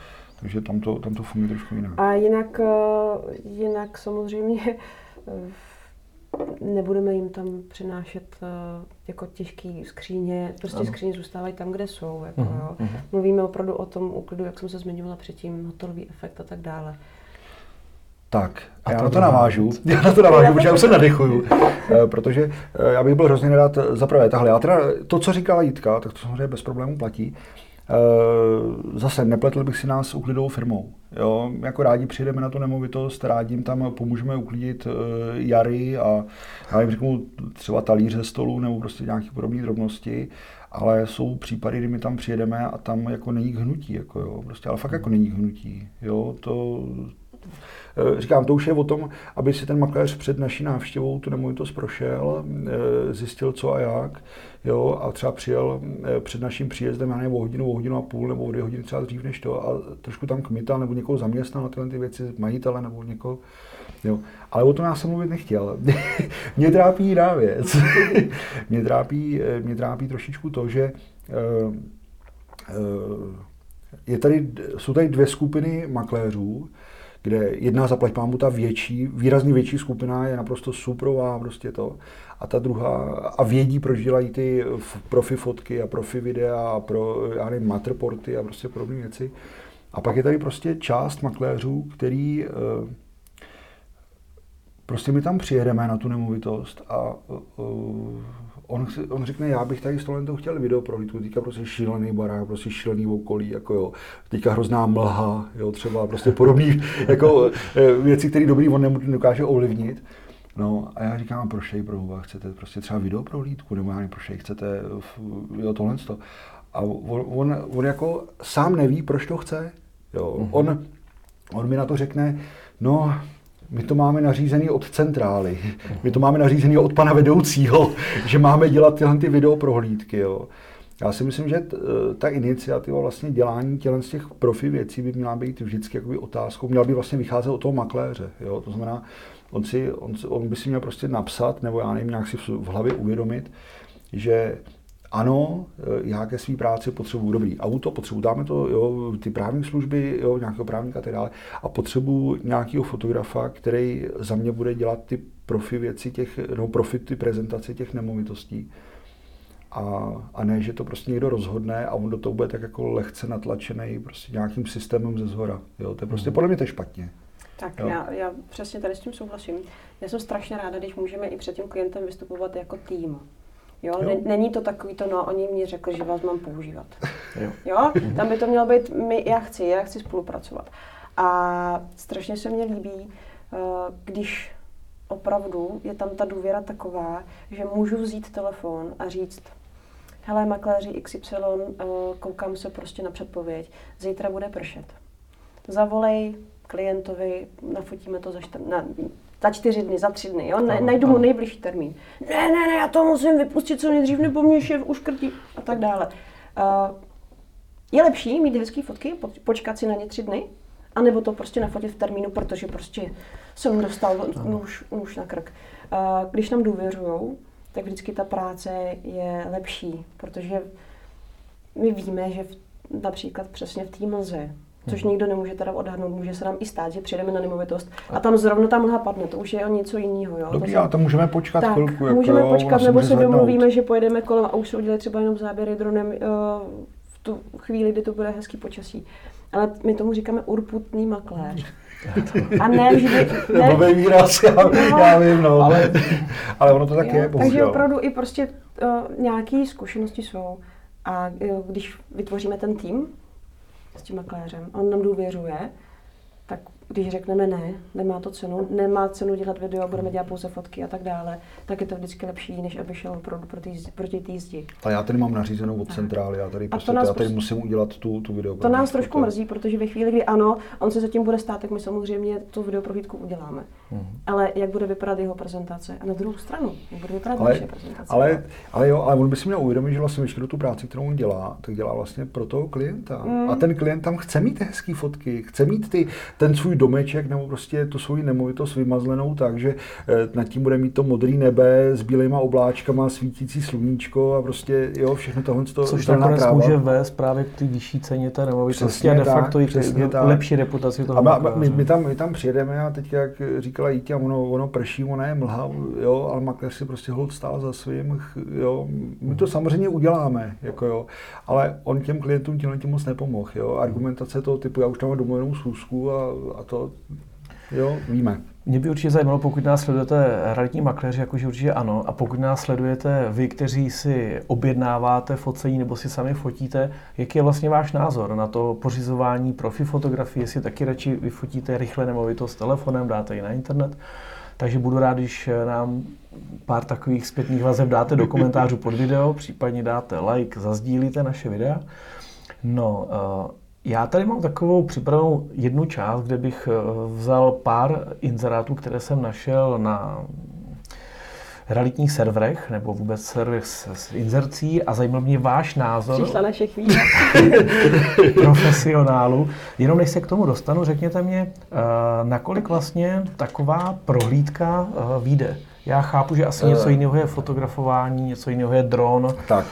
Takže tam to, tam to funguje trošku jinak. A jinak, eh, jinak samozřejmě eh, nebudeme jim tam přinášet eh, jako těžký skříně, prostě Ano. skříně zůstávají tam, kde jsou. Jako, Mhm, jo. mhm. Mluvíme opravdu o tom úklidu, jak jsem se zmiňovala předtím, hotelový efekt a tak dále. Tak, A já to na to navážu. Já na to navážu, protože já už se nadechuju. Eh, protože eh, já bych byl hrozně nerad za prvé. Tahle, já teda to, co říkala Jitka, tak to samozřejmě bez problémů platí. Eh, Zase nepletl bych si nás s uklidovou firmou. Jo? Jako rádi přijdeme na tu nemovitost, rádi jim tam pomůžeme uklidit eh, jary a já jim řeknu třeba talíře stolu nebo prostě nějaké podobné drobnosti, ale jsou případy, kdy my tam přijedeme a tam jako není hnutí, jako jo, prostě, ale fakt jako není hnutí, jo, to, Říkám, to už je o tom, aby si ten makléř před naší návštěvou tu nemovitost prošel, eh, zjistil co a jak, jo, a třeba přijel eh, před naším příjezdem, já nevím, o hodinu, o hodinu a půl nebo o dvě hodiny třeba dřív než to a trošku tam kmital nebo někoho zaměstnal na tyhle ty věci, majitele nebo někoho, jo. Ale o tom já jsem mluvit nechtěl. mě trápí jiná věc. mě, trápí, eh, mě trápí trošičku to, že eh, eh, je tady, jsou tady dvě skupiny makléřů, kde jedna zaplať pámu ta větší, výrazně větší skupina je naprosto suprová, prostě to. A ta druhá, a vědí, proč dělají ty profi fotky a profi videa a pro, já nevím, matterporty a prostě podobné věci. A pak je tady prostě část makléřů, který eh, prostě my tam přijedeme na tu nemovitost a uh, on, on řekne, já bych tady s tohle to chtěl video prohlídku, teďka prostě šílený barák, prostě šílený okolí, jako jo, teďka hrozná mlha, jo, třeba prostě podobný jako eh, věci, které dobrý on nedokáže ovlivnit. No a já říkám, proč jej pro chcete prostě třeba video prohlídku, nebo já nevím, proč jej chcete, jo, tohle to. A on, on, on, jako sám neví, proč to chce. Jo. Mm-hmm. On, on mi na to řekne, no, my to máme nařízený od centrály, my to máme nařízený od pana vedoucího, že máme dělat tyhle ty videoprohlídky. Jo. Já si myslím, že t, ta iniciativa vlastně dělání tělen z těch profi věcí by měla být vždycky jakoby otázkou, měla by vlastně vycházet od toho makléře. Jo. To znamená, on, si, on, on by si měl prostě napsat, nebo já nevím, nějak si v, v hlavě uvědomit, že ano, eh, já ke své práci potřebuji dobrý auto, potřebuji, dáme to, jo, ty právní služby, jo, nějakého právníka a tak dále, a potřebuji nějakého fotografa, který za mě bude dělat ty profi věci těch, no profi ty prezentace těch nemovitostí. A, a ne, že to prostě někdo rozhodne a on do toho bude tak jako lehce natlačený prostě nějakým systémem ze zhora. Jo, to je prostě, podle mě to je špatně. Tak Jo. já, já přesně tady s tím souhlasím. Já jsem strašně ráda, když můžeme i před tím klientem vystupovat jako tým. Jo, Jo. Ne, není to takový to, no, oni mi řekli, že vás mám používat. Jo. Jo, tam by to mělo být, my, já chci, já chci spolupracovat. A strašně se mně líbí, eh, když opravdu je tam ta důvěra taková, že můžu vzít telefon a říct, hele, makléři XY, eh, koukám se prostě na předpověď, zítra bude pršet. Zavolej klientovi, nafotíme to za, čtyř, na, za čtyři dny, za tři dny, jo? Ne, Ano, najdu mu ano. nejbližší termín. Ne, ne, ne, já to musím vypustit co nejdřív, nebo mě šéf uškrtí a tak dále. Uh, je lepší mít hezké fotky, po- počkat si na ně tři dny, anebo to prostě nafotit v termínu, protože prostě jsem dostal nůž, nůž na krk. Uh, když nám důvěřujou, tak vždycky ta práce je lepší, protože my víme, že v, například přesně v té mlze, což nikdo nemůže teda odhadnout, může se nám i stát, že přijdeme na nemovitost a tam zrovna ta mlha padne, to už je o něco jiného. Jo? Dobrý, To ale to můžeme počkat tak, chvilku. Jako, můžeme jo, počkat, nebo se zvednout. domluvíme, že pojedeme kolem a už se udělají třeba jenom záběry dronem uh, v tu chvíli, kdy to bude hezký počasí. Ale my tomu říkáme urputný makléř. A ne vždy... Ne. Blbý výraz, já, No. já vím, no. Ale, ale ono to tak Jo, je, takže bohužel. opravdu i prostě uh, nějaké zkušenosti jsou. A uh, když vytvoříme ten tým s tím makléřem, on nám důvěřuje, tak když řekneme ne, nemá to cenu, nemá cenu dělat video, budeme dělat pouze fotky a tak dále, tak je to vždycky lepší, než aby šel opravdu proti, proti té zdi. Ale já tady mám nařízenou od centrály, já tady, to prostě, nás já tady musím udělat tu, tu video. To nás trošku mrzí, protože ve chvíli, kdy ano, on se zatím bude stát, tak my samozřejmě tu videoprohlídku uděláme. Ale jak bude vypadat jeho prezentace? A na druhou stranu, jak bude vypadat ale, naše prezentace? Ale, ale jo, ale on by si měl uvědomit, že vlastně veškerou tu práci, kterou on dělá, tak dělá vlastně pro toho klienta. Mm. A ten klient tam chce mít ty hezké fotky, chce mít ty, ten svůj domeček nebo prostě tu svoji nemovitost vymazlenou tak, že eh, nad tím bude mít to modrý nebe s bílýma obláčkama, svítící sluníčko a prostě jo, všechno tohle. To, Což nakonec může vést právě k té vyšší ceně té nemovitosti a de facto i lepší reputaci toho. A my, my, tam, my tam přijedeme a teď, jak říkala Jítě, ono, ono prší, ono je mlha, jo, ale makléř si prostě hold stál za svým, jo. My to samozřejmě uděláme, jako jo, ale on těm klientům tímhle tím moc nepomohl, jo. Argumentace toho typu, já už tam mám domluvenou schůzku a, a to, jo, víme. Mě by určitě zajímalo, pokud nás sledujete realitní makléři, jakože určitě ano, a pokud nás sledujete vy, kteří si objednáváte focení nebo si sami fotíte, jaký je vlastně váš názor na to pořizování profi fotografie, jestli taky radši vyfotíte rychle nemovitost telefonem, dáte ji na internet. Takže budu rád, když nám pár takových zpětných vazeb dáte do komentářů pod video, případně dáte like, zazdílíte naše videa. No, uh, já tady mám takovou připravenou jednu část, kde bych eh, vzal pár inzerátů, které jsem našel na realitních serverech, nebo vůbec serverech s, s inzercí a zajímal mě váš názor. Přišla naše chvíle. profesionálu. Jenom než se k tomu dostanu, řekněte mě, uh, nakolik vlastně taková prohlídka uh, vyjde. Já chápu, že asi něco jiného je fotografování, něco jiného je dron. Tak,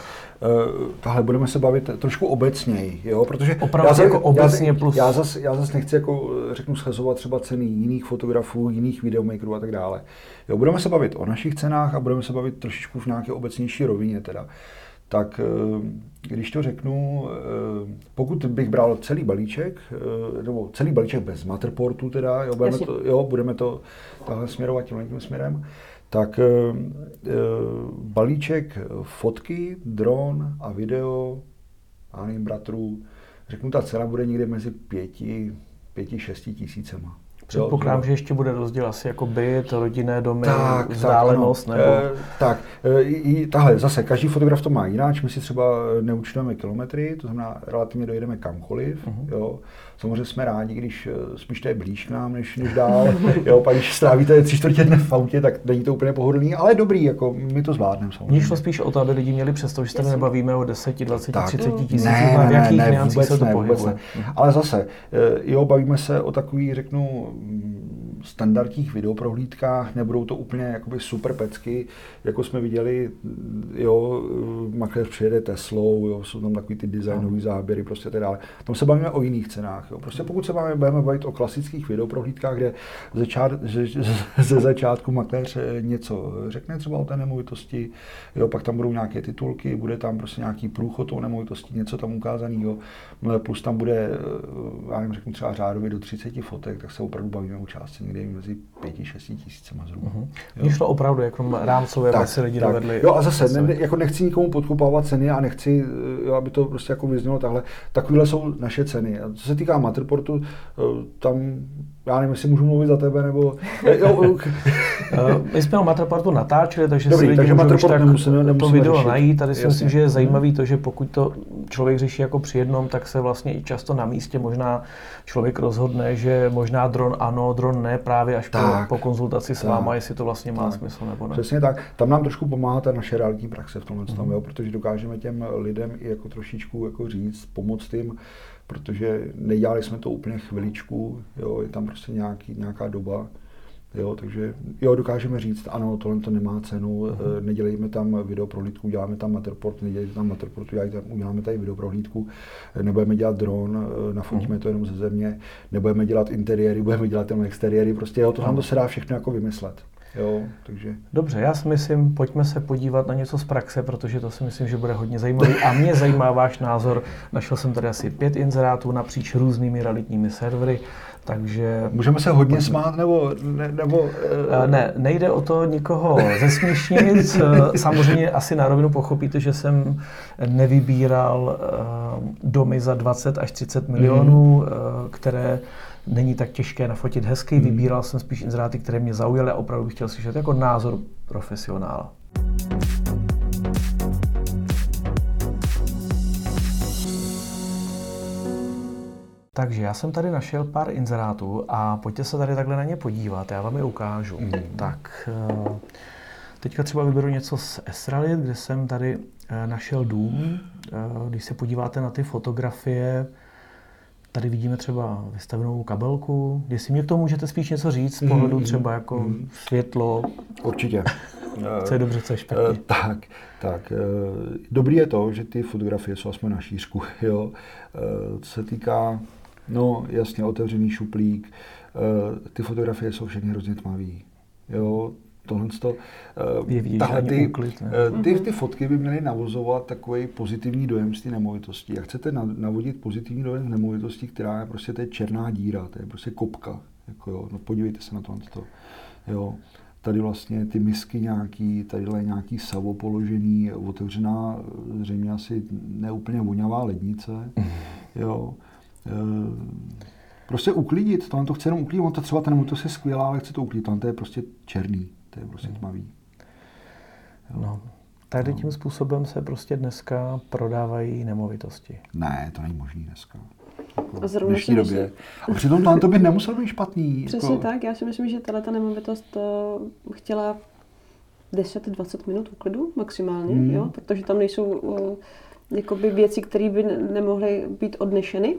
tahle budeme se bavit trošku obecněji, jo, protože Opravdu já, jako obecně já, plus... já zase já zas nechci jako, řeknu, schazovat třeba ceny jiných fotografů, jiných videomakerů a tak dále. Jo, budeme se bavit o našich cenách a budeme se bavit trošičku v nějaké obecnější rovině teda. Tak eh, když to řeknu, eh, pokud bych bral celý balíček, nebo celý balíček bez Matterportu teda, jo, budeme, to, jo, budeme to tahle směrovat tímhle tím směrem, tak e, balíček fotky, dron a video, a nevím, bratrů, řeknu, ta cena bude někde mezi pěti, pěti, šesti tisícema. Předpokládám, že ještě bude rozdíl asi jako byt, rodinné domy, tak, vzdálenost, tak, nebo... E, tak, e, i, tahle, zase, každý fotograf to má jináč, my si třeba neučtujeme kilometry, to znamená, relativně dojedeme kamkoliv, uh-huh. jo. Samozřejmě jsme rádi, když eh, spíš to je blíž k nám, než, než dál. jo, pak když strávíte tři čtvrtě dne v autě, tak není to úplně pohodlný, ale dobrý, jako my to zvládneme samozřejmě. Mně šlo spíš o to, aby lidi měli přesto, že se nebavíme o 10, 20, tak, 30 tisících, ne, ne, v jakých ne, ne, vůbec se to ne, vůbec ne. Ale zase, eh, jo, bavíme se o takový, řeknu, standardních videoprohlídkách, nebudou to úplně jakoby super pecky, jako jsme viděli, jo, makléř přijede Teslou, jo, jsou tam takový ty designové záběry, prostě tak dále. Tam se bavíme o jiných cenách, jo. Prostě pokud se máme, budeme bavit o klasických videoprohlídkách, kde začát, že, ze začátku makléř eh, něco řekne třeba o té nemovitosti, jo, pak tam budou nějaké titulky, bude tam prostě nějaký průchod o nemovitosti, něco tam ukázaného, plus tam bude, eh, já nevím, řeknu třeba řádově do 30 fotek, tak se opravdu bavíme o částce někde mezi 5-6 tisícima zhruba. Uh-huh. Mně šlo opravdu jako rámcově, aby se lidi tak. dovedli. Jo a zase, ne, jako nechci nikomu podkupávat ceny a nechci, eh, jo, aby to prostě jako vyznělo takhle. Takovéhle jsou naše ceny. A co se týká Matterportu, eh, tam já nevím, jestli můžu mluvit za tebe, nebo... jo, My jsme o Matterportu natáčeli, takže Dobrý, si lidi takže můžou tak nemusíme, to video řešit. najít. Tady si myslím, že je zajímavý to, že pokud to člověk řeší jako při jednom, tak se vlastně i často na místě možná člověk rozhodne, že možná dron ano, dron ne, právě až tak, po, po konzultaci s tak, váma, jestli to vlastně má tak. smysl nebo ne. Přesně tak. Tam nám trošku pomáhá ta naše realitní praxe v tomhle, mm-hmm. jo, protože dokážeme těm lidem i jako trošičku jako říct, pomoct jim, protože nedělali jsme to úplně chviličku, jo, je tam prostě nějaký, nějaká doba, Jo, takže jo, dokážeme říct, ano, tohle to nemá cenu, uh-huh. nedělejme tam videoprohlídku, děláme tam Matterport, nedělejte tam Matterport, uděláme tady videoprohlídku, nebudeme dělat dron, eh, nafotíme uh-huh. to jenom ze země, nebudeme dělat interiéry, budeme dělat jenom exteriéry, prostě jo, to tam to se dá všechno jako vymyslet. Jo, takže... Dobře, já si myslím, pojďme se podívat na něco z praxe, protože to si myslím, že bude hodně zajímavý. A mě zajímá váš názor. Našel jsem tady asi pět inzerátů napříč různými realitními servery. Takže... Můžeme se hodně pojďme. smát, nebo... Ne, nebo uh... ne, nejde o to nikoho zesměšnit. Samozřejmě asi na rovinu pochopíte, že jsem nevybíral uh, domy za 20 až 30 milionů, mm. uh, které není tak těžké nafotit hezky. Hmm. Vybíral jsem spíš inzeráty, které mě zaujaly a opravdu bych chtěl slyšet jako názor profesionála. Takže já jsem tady našel pár inzerátů a pojďte se tady takhle na ně podívat, já vám je ukážu. Mhm. Tak, eh, teďka třeba vyberu něco z Esralit, kde jsem tady eh, našel dům. Eh, Když se podíváte na ty fotografie, tady vidíme třeba vystavenou kabelku. Jestli mě k tomu můžete spíš něco říct z pohledu Mhm. třeba jako světlo, Určitě. co je dobře, co je Eh, špatně. Tak, tak. eh, Dobrý je to, že ty fotografie jsou aspoň na šířku. Jo. Eh, Co se týká, no jasně, otevřený šuplík, eh, ty fotografie jsou všechny hrozně tmavý. Jo, tohle to, Je vidět, že tahle ty, úklid, ne? eh, ty, ty fotky by měly navozovat takový pozitivní dojem z té nemovitosti. Jak chcete na- navodit pozitivní dojem z nemovitosti, která je prostě to je černá díra, to je prostě kopka. Jako jo, no podívejte se na tohle. To. Jo. Tady vlastně ty misky nějaký, tadyhle nějaký savo položený, otevřená zřejmě asi neúplně vonavá lednice. Jo. E, prostě uklidit, tohle to chce jenom uklidit, on to třeba ten motor je skvělá, ale chce to uklidit, tohle to je prostě černý, to je prostě tmavý. No. Tady tím způsobem se prostě dneska prodávají nemovitosti. Ne, to není možný dneska. Jako A v zrovna dnešní době. A přitom tohle to by nemuselo být špatný. Přesně jako, tak, já si myslím, že tahle nemovitost to chtěla 10-20 minut uklidu maximálně, Hmm. jo? protože tam nejsou uh, jakoby věci, které by ne- nemohly být odnešeny.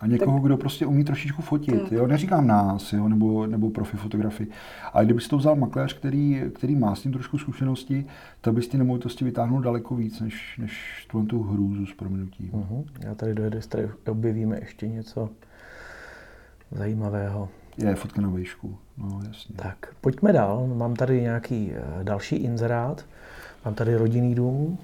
A někoho, kdo prostě umí trošičku fotit. Tak. Jo? Neříkám nás, jo? Nebo, nebo profi fotografy. Ale kdyby si to vzal makléř, který, který má s tím trošku zkušenosti, tak by z té nemovitosti vytáhnul daleko víc, než, než tuhle tu hrůzu s proměnutím. Mhm. Já tady dojedu, tady objevíme ještě něco zajímavého. Je fotka na vejšku. No, jasně. Tak, pojďme dál. Mám tady nějaký eh, další inzerát. Mám tady rodinný dům,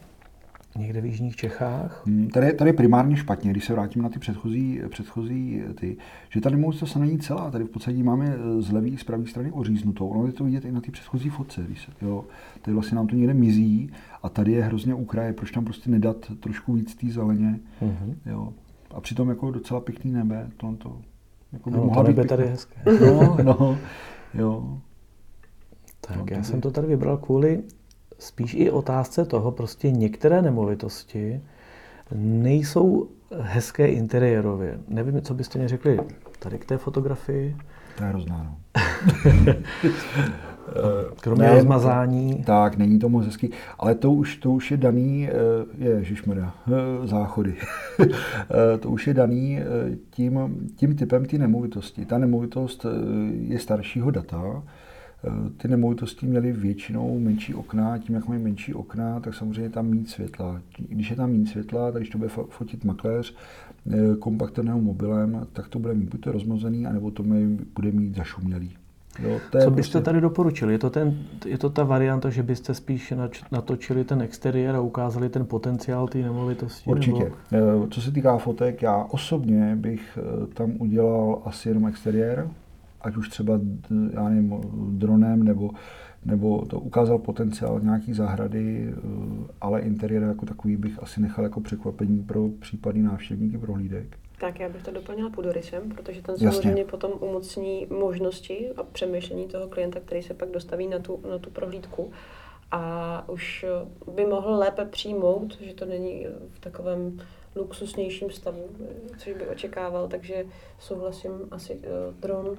někde v jižních Čechách. Hmm, Tady, je- tady je primárně špatně, když se vrátím na ty předchozí, předchozí ty, že ta nemovitost není celá. Tady v podstatě máme eh, z levé, z pravé strany oříznutou. Ono je to vidět i na té předchozí fotce. Když se, jo. Tady vlastně nám to někde mizí a tady je hrozně ukraje. Proč tam prostě nedat trošku víc té zeleně? Mhm. Jo. A přitom jako docela pěkný nebe. Tohle to, jako by No, to mohla být nebe pěkná. tady hezké. No, no, jo. Tak, No, to já jsem to tady vybral kvůli spíš i otázce toho, prostě některé nemovitosti nejsou hezké interiérově. Nevím, co byste mi řekli tady k té fotografii, To je hrozná, no. kromě Ne, rozmazání. Tak, není to moc hezký, ale to už, to už je daný, eh, ježišmarja, eh, záchody. Eh, to už je daný eh, tím, tím typem té nemovitosti. Ta nemovitost eh, je staršího data, Eh, ty nemovitosti měly většinou menší okna, tím, jak mají menší okna, tak samozřejmě je tam méně světla. Když je tam méně světla, tak když to bude fotit makléř eh, kompakterným mobilem, tak to bude mít buď to rozmazený, anebo to bude mít zašumělý. Jo, to Co byste prostě- tady doporučili? Je to, ten, je to ta varianta, že byste spíš nač- natočili ten exteriér a ukázali ten potenciál té nemovitosti? Určitě. Nebo... Eh, Co se týká fotek, já osobně bych eh, tam udělal asi jenom exteriér, ať už třeba, já nevím, dronem, nebo, nebo to ukázal potenciál nějaký zahrady, eh, ale interiér jako takový bych asi nechal jako překvapení pro případný návštěvníky prohlídek. Tak já bych to doplnila půdorysem, protože ten Jasně. samozřejmě potom umocní možnosti a přemýšlení toho klienta, který se pak dostaví na tu, na tu prohlídku a už eh, by mohl lépe přijmout, že to není v takovém luxusnějším stavu, eh, což by očekával, takže souhlasím asi dron.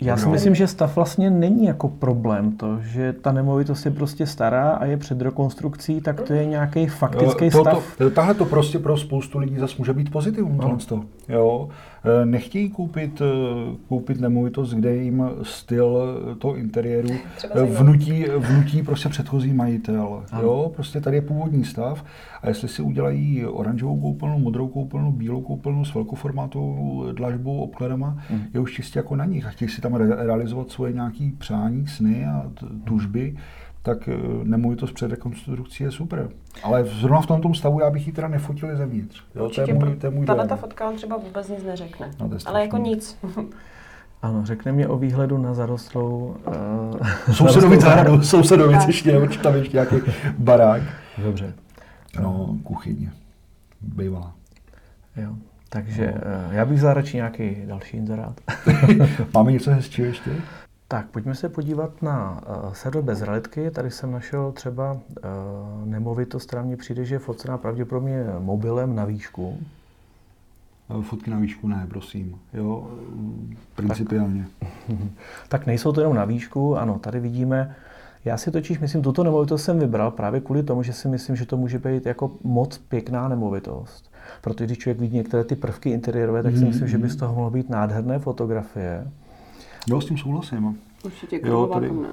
Já si myslím, že stav vlastně není jako problém. To, že ta nemovitost je prostě stará a je před rekonstrukcí, tak to je nějaký faktický to, stav. To, tahle to prostě pro spoustu lidí zase může být pozitivum. No. To, jo. Eh, Nechtějí koupit, eh, koupit nemovitost, kde jim styl eh, toho interiéru vnutí, vnutí prostě předchozí majitel. Ano. Jo. Prostě tady je původní stav a jestli si udělají oranžovou koupelnu, modrou koupelnu, bílou koupelnu s velkoformátovou dlažbou, obkladama, Mhm. je už čistě jako na nich a chtějí si tam re- realizovat svoje nějaké přání, sny a t- tužby, tak eh, nemovitost před rekonstrukcí je super. Ale zrovna v tomto stavu já bych ji teda nefotil zevnitř. Jo, to je můj, to je můj dojem. ta fotka vám třeba vůbec nic neřekne. No, to je Ale jako nic. Ano, řekne mě o výhledu na zarostlou... Uh, Sousedovi zahradu, sousedovi, ještě, určitě tam ještě nějaký barák. Dobře. No, kuchyň. Bývalá. Jo. Takže uh, já bych vzal radši nějaký další inzerát. Máme něco hezčího ještě? Tak, pojďme se podívat na uh, sedl bez realitky. Tady jsem našel třeba uh, nemovitost, která mně přijde, že je focená pravděpodobně mobilem na výšku. Fotky na výšku ne, prosím. Jo, principiálně. Tak, tak nejsou to jenom na výšku, ano, tady vidíme, já si totiž myslím, tuto nemovitost jsem vybral právě kvůli tomu, že si myslím, že to může být jako moc pěkná nemovitost. Protože když člověk vidí některé ty prvky interiérové, tak si myslím, že by z toho mohlo být nádherné fotografie. Jo, s tím souhlasím. Určitě krbová kamna.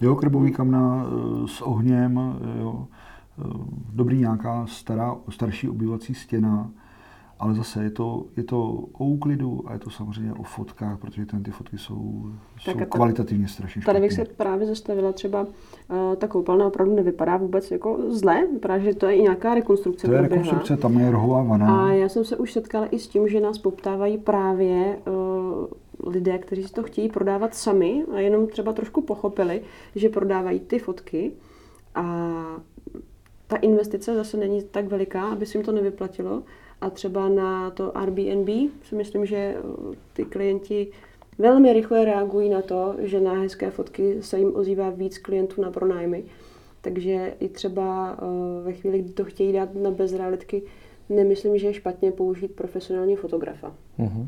Jo, krbový kamna eh, s ohněm, jo. Eh, dobrý nějaká stará, starší obyvací stěna, ale zase je to, je to o úklidu a je to samozřejmě o fotkách, protože ten, ty fotky jsou, tak jsou kvalitativně strašně Tady bych se právě zastavila třeba, uh, ta koupelna opravdu nevypadá vůbec jako zle, vypadá, že to je i nějaká rekonstrukce. To je rekonstrukce, tam je rohová vana. A já jsem se už setkala i s tím, že nás poptávají právě uh, lidé, kteří si to chtějí prodávat sami a jenom třeba trošku pochopili, že prodávají ty fotky a ta investice zase není tak veliká, aby si jim to nevyplatilo. A třeba na to Airbnb si myslím, že eh, ty klienti velmi rychle reagují na to, že na hezké fotky se jim ozývá víc klientů na pronájmy. Takže i třeba eh, ve chvíli, kdy to chtějí dát na bezrealitky, nemyslím, že je špatně použít profesionální fotografa. Mm-hmm.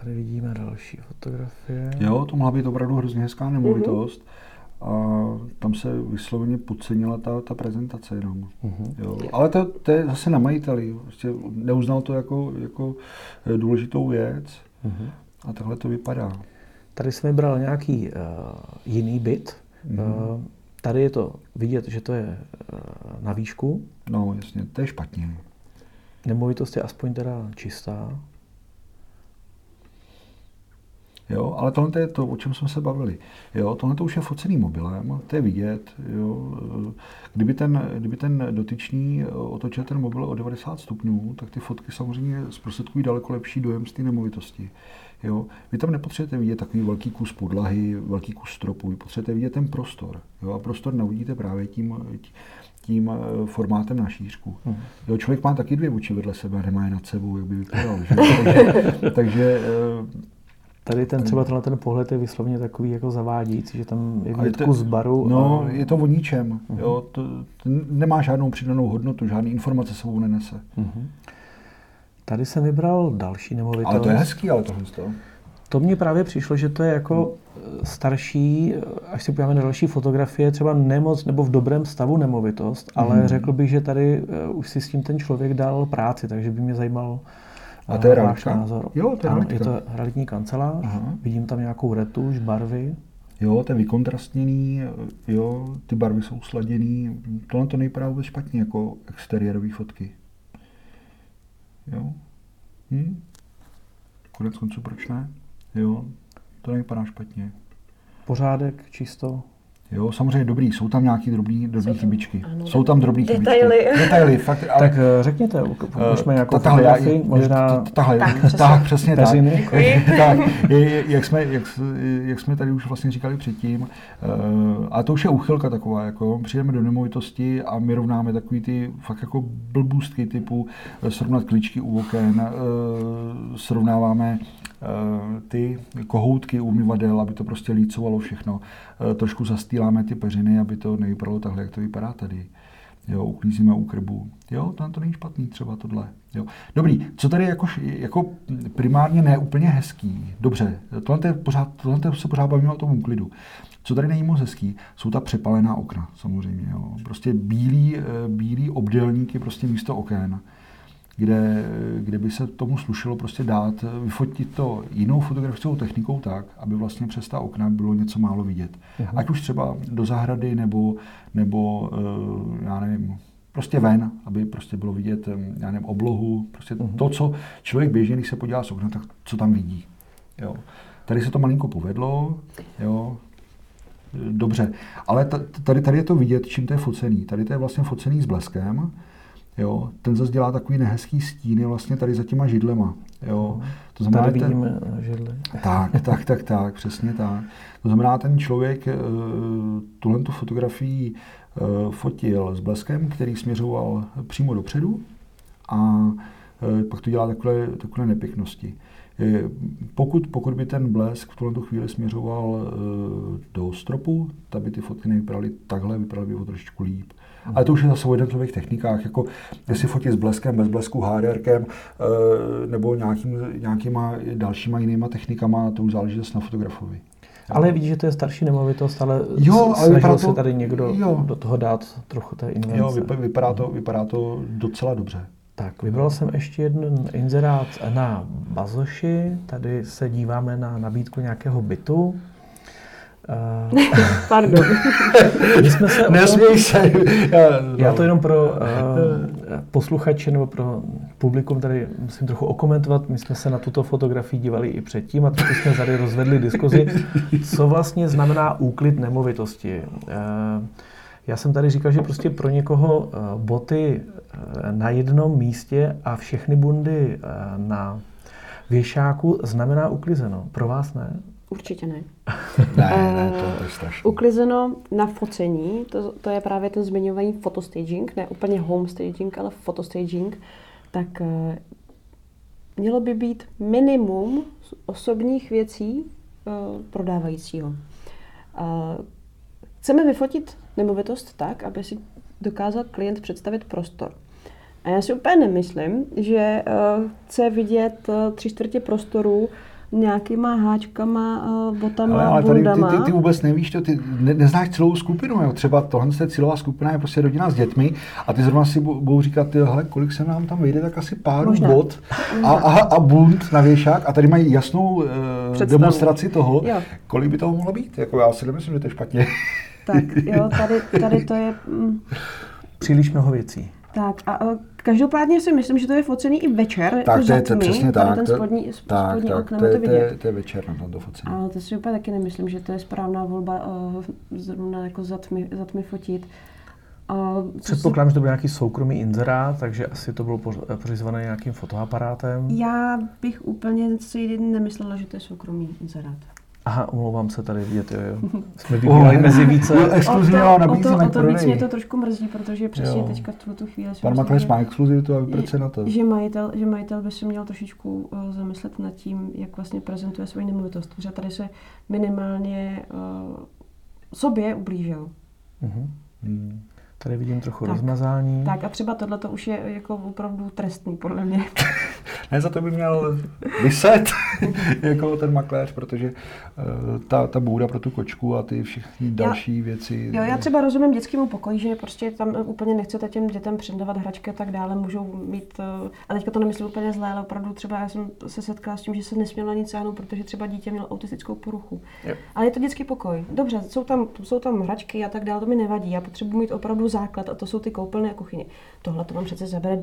Tady vidíme další fotografie. Jo, to mohla být opravdu hrozně hezká nemovitost. Mm-hmm a tam se vysloveně podcenila ta, ta prezentace jenom. Uh-huh. Jo. Ale to, to je zase na majiteli. Prostě neuznal to jako, jako eh, důležitou věc uh-huh. a takhle to vypadá. Tady jsem vybral nějaký uh, jiný byt. Uh-huh. Uh, tady je to vidět, že to je uh, na výšku. No jasně, to je špatně. Nemovitost je aspoň teda čistá. Jo, ale tohle je to, o čem jsme se bavili. Jo, tohle to už je focený mobilem, to je vidět. Jo. Kdyby, ten, kdyby ten dotyčný otočil ten mobil o 90 stupňů, tak ty fotky samozřejmě zprostředkují daleko lepší dojem z té nemovitosti. Jo. Vy tam nepotřebujete vidět takový velký kus podlahy, velký kus stropu, vy potřebujete vidět ten prostor. Jo. A prostor navodíte právě tím, tím eh, formátem na šířku. Hmm. Jo, člověk má taky dvě oči vedle sebe, nemá je nad sebou, jak by vypadal. Že? takže, takže eh, Tady ten třeba tenhle ten pohled je vyslovně takový jako zavádějící, že tam je vidět kus baru. No, a... je to o ničem. Uh-huh. Jo, to, to nemá žádnou přidanou hodnotu, žádný informace sebou nenese. Uh-huh. Tady jsem vybral další nemovitost. Ale to je hezký, ale tohle to. To mně právě přišlo, že to je jako hmm. starší, až si podíváme na další fotografie, třeba nemoc nebo v dobrém stavu nemovitost, ale hmm. řekl bych, že tady uh, už si s tím ten člověk dal práci, takže by mě zajímalo, a to je realitka? Názor. Jo, to je ano, je to realitní kancelář, Aha. vidím tam nějakou retuš, barvy. Jo, to je vykontrastněný, jo, ty barvy jsou sladěný. Tohle to nejprve vůbec špatně jako exteriérové fotky. Jo. Hm? Konec konců proč ne? Jo, to nevypadá špatně. Pořádek, čisto. Jo, samozřejmě dobrý, jsou tam nějaké drobné drobný chybičky. Ano, jsou tam drobné chybičky. Detaily. Detaily, fakt. Ale... Tak eh, řekněte, jsme nějakou fotografii, možná... Tahle, tak, přesně, tak, přesně tak. jak, jsme, jak, jak jsme tady už vlastně říkali předtím, uh, a to už je úchylka taková, jako přijdeme do nemovitosti a my rovnáme takový ty fakt jako blbůstky typu eh, srovnat kličky u oken, uh, srovnáváme Eh, ty kohoutky umyvadel, aby to prostě lícovalo všechno. Eh, trošku zastýláme ty peřiny, aby to nevypadalo takhle, jak to vypadá tady. Jo, uklízíme u krbu. Jo, to, to není špatný třeba tohle. Jo. Dobrý, co tady jako, jako primárně ne úplně hezký. Dobře, tohle, je pořád, tohle se pořád bavíme o tom úklidu. Co tady není moc hezký, jsou ta přepalená okna, samozřejmě. Jo. Prostě bílý, eh, bílý obdélníky prostě místo oken kde, kde by se tomu slušelo prostě dát, vyfotit to jinou fotografickou technikou tak, aby vlastně přes ta okna bylo něco málo vidět. Uh-huh. Ať už třeba do zahrady nebo, nebo uh, já nevím, prostě ven, aby prostě bylo vidět, já nevím, oblohu, prostě uh-huh. to, co člověk běžně, když se podívá z okna, tak co tam vidí. Jo. Tady se to malinko povedlo, jo, dobře, ale tady, tady je to vidět, čím to je focený. Tady to je vlastně focený s bleskem, Jo, ten zase dělá takový nehezký stíny vlastně tady za těma židlema. Jo. To znamená, tady vidíme ten, židly. Tak, tak, tak, tak, přesně tak. To znamená, ten člověk uh, tuhle tu fotografii uh, fotil s bleskem, který směřoval přímo dopředu a pak to dělá takové, takové nepěknosti. Pokud, pokud by ten blesk v tuhle chvíli směřoval do stropu, tak by ty fotky nevypadaly takhle, vypadaly by o trošičku líp. Ale to už je zase o jednotlivých technikách, jako jestli fotit s bleskem, bez blesku, HDRkem, nebo nějakým, nějakýma dalšíma jinýma technikama, to už záleží zase na fotografovi. Ale vidíš, že to je starší nemovitost, ale jo, ale snažil se to, tady někdo jo. do toho dát trochu té invence. Jo, vypadá to, vypadá to docela dobře. Tak, vybral jsem ještě jeden inzerát na Bazoši. Tady se díváme na nabídku nějakého bytu. Uh, Pardon. My jsme se Nesměj se. Já to jenom pro uh, posluchače nebo pro publikum tady musím trochu okomentovat. My jsme se na tuto fotografii dívali i předtím a trochu jsme tady rozvedli diskuzi, co vlastně znamená úklid nemovitosti. Uh, já jsem tady říkal, že prostě pro někoho boty na jednom místě a všechny bundy na věšáku znamená uklizeno. Pro vás ne? Určitě ne. ne, ne, to je strašné. Uklizeno na focení, to, to je právě ten zmiňovaný fotostaging, ne úplně home staging, ale fotostaging, tak uh, mělo by být minimum osobních věcí uh, prodávajícího. Uh, chceme vyfotit nemovitost tak, aby si dokázal klient představit prostor. A já si úplně nemyslím, že uh, chce vidět uh, tři čtvrtě prostoru nějakýma háčkama, uh, botama, ale, ale tady ty, ty, ty, vůbec nevíš to, ty ne, neznáš celou skupinu, jo. třeba tohle je cílová skupina je prostě rodina s dětmi a ty zrovna si budou říkat, ty, hele, kolik se nám tam vyjde, tak asi pár bot a, a, a bunt na věšák a tady mají jasnou uh, demonstraci toho, jo. kolik by toho mohlo být, jako já si nemyslím, že to je špatně. Tak jo, tady, tady to je... Mm. Příliš mnoho věcí. Tak a každopádně si myslím, že to je focený i večer. Tak to je to přesně tak. Ten spodní, tak, spodní tak, oknem to, je, to, vidět. to, je, to je večer na to focení. Ale to si úplně taky nemyslím, že to je správná volba uh, zrovna jako za tmy, za tmy fotit. Uh, Předpokládám, že to byl nějaký soukromý inzerát, takže asi to bylo pořizované nějakým fotoaparátem. Já bych úplně si nemyslela, že to je soukromý inzerát. Aha, omlouvám se tady vidět, jo, jo. Jsme vybírali mezi více. No, exkluzivního nabízí o to, o to víc mě to trošku mrzí, protože přesně jo. teďka v tu chvíli Pan makléř má exkluzivitu a proč na to? Že majitel, že majitel by se měl trošičku uh, zamyslet nad tím, jak vlastně prezentuje svoji nemovitost. Protože tady se minimálně uh, sobě ublížil. Uh-huh. Hmm. Tady vidím trochu tak, rozmazání. Tak a třeba tohle to už je jako opravdu trestný, podle mě. ne, za to by měl vyset jako ten makléř, protože uh, ta, ta bůda pro tu kočku a ty všechny další já, věci. Jo, já třeba rozumím dětskému pokoji, že prostě tam úplně nechcete těm dětem předávat hračky a tak dále, můžou mít, uh, a teďka to nemyslím úplně zlé, ale opravdu třeba já jsem se setkala s tím, že se nesměla nic sáhnout, protože třeba dítě mělo autistickou poruchu. Yep. Ale je to dětský pokoj. Dobře, jsou tam, jsou tam hračky a tak dále, to mi nevadí. Já potřebuji mít opravdu základ a to jsou ty koupelny a kuchyně. Tohle to vám přece zabere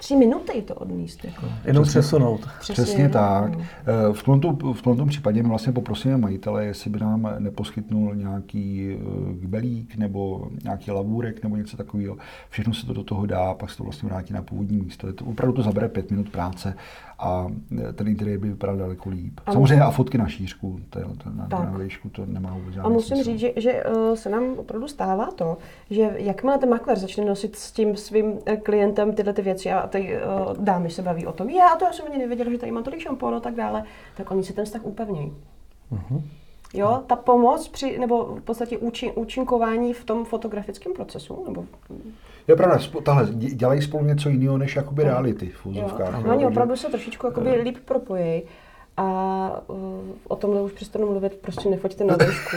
tři minuty to odníst. Jako. Jenom přesunout. Přesně, Přesně tak. No. Eh, v tomto, v tomto případě my vlastně poprosíme majitele, jestli by nám neposkytnul nějaký eh, gbelík nebo nějaký lavůrek nebo něco takového. Všechno se to do toho dá, pak se to vlastně vrátí na původní místo. To opravdu to zabere pět minut práce a e, ten interiér by vypadal daleko líp. A Samozřejmě a fotky na šířku, to, to, na, na výšku, to nemá vůbec A musím smysl. říct, že, že se nám opravdu stává to, že jakmile ten makler začne nosit s tím svým klientem tyhle ty věci a ty uh, dámy se baví o tom, já to já jsem ani nevěděla, že tady mám tolik šampónu a tak dále, tak oni si ten vztah upevnějí. Uh-huh. Jo, ta pomoc při, nebo v podstatě účin, účinkování v tom fotografickém procesu, nebo je pravda, tahle, dělají spolu něco jiného než jakoby reality v úzovkách. No, oni opravdu se trošičku jakoby líp propojí. A uh, o tomhle už přestanu mluvit, prostě nefoďte na výšku.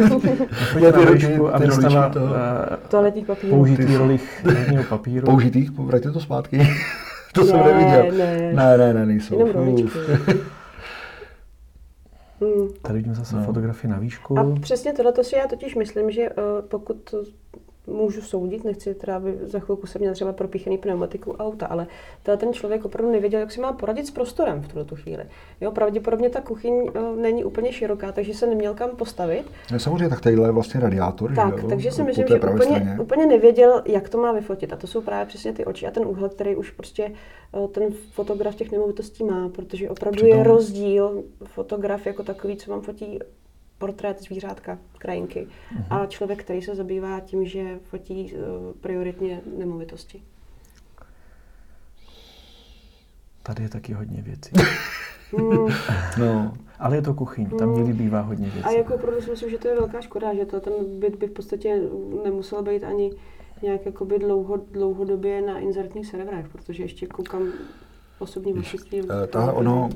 No. Nefoďte na výšku a výstava toaletních papírů. Použitých rolích papíru. Použitých? Vraťte to zpátky. to ne, jsem neviděl. Ne, ne, ne, ne nejsou. Jenom roličky. Hmm. Tady vidíme zase no. fotografii na výšku. A přesně tohle to si já totiž myslím, že uh, pokud můžu soudit, nechci teda, aby za chvilku se měl třeba propíchený pneumatiku auta, ale ten člověk opravdu nevěděl, jak si má poradit s prostorem v tuto chvíli. Jo, pravděpodobně ta kuchyň uh, není úplně široká, takže se neměl kam postavit. No, samozřejmě, tak tady je vlastně radiátor. Tak, že jo? takže si myslím, že úplně, úplně nevěděl, jak to má vyfotit. A to jsou právě přesně ty oči a ten úhled, který už prostě uh, ten fotograf těch nemovitostí má, protože opravdu Přitom... je rozdíl fotograf jako takový, co vám fotí portrét zvířátka, krajinky. Uh-huh. A člověk, který se zabývá tím, že fotí uh, prioritně nemovitosti. Tady je taky hodně věcí. Hmm. No, Ale je to kuchyň, tam někdy bývá hodně věcí. A jako opravdu si myslím, že to je velká škoda, že to ten byt by v podstatě nemusel být ani nějak jakoby dlouho, dlouhodobě na inzertních serverech, protože ještě koukám osobní vlastnictví. Eh, ono,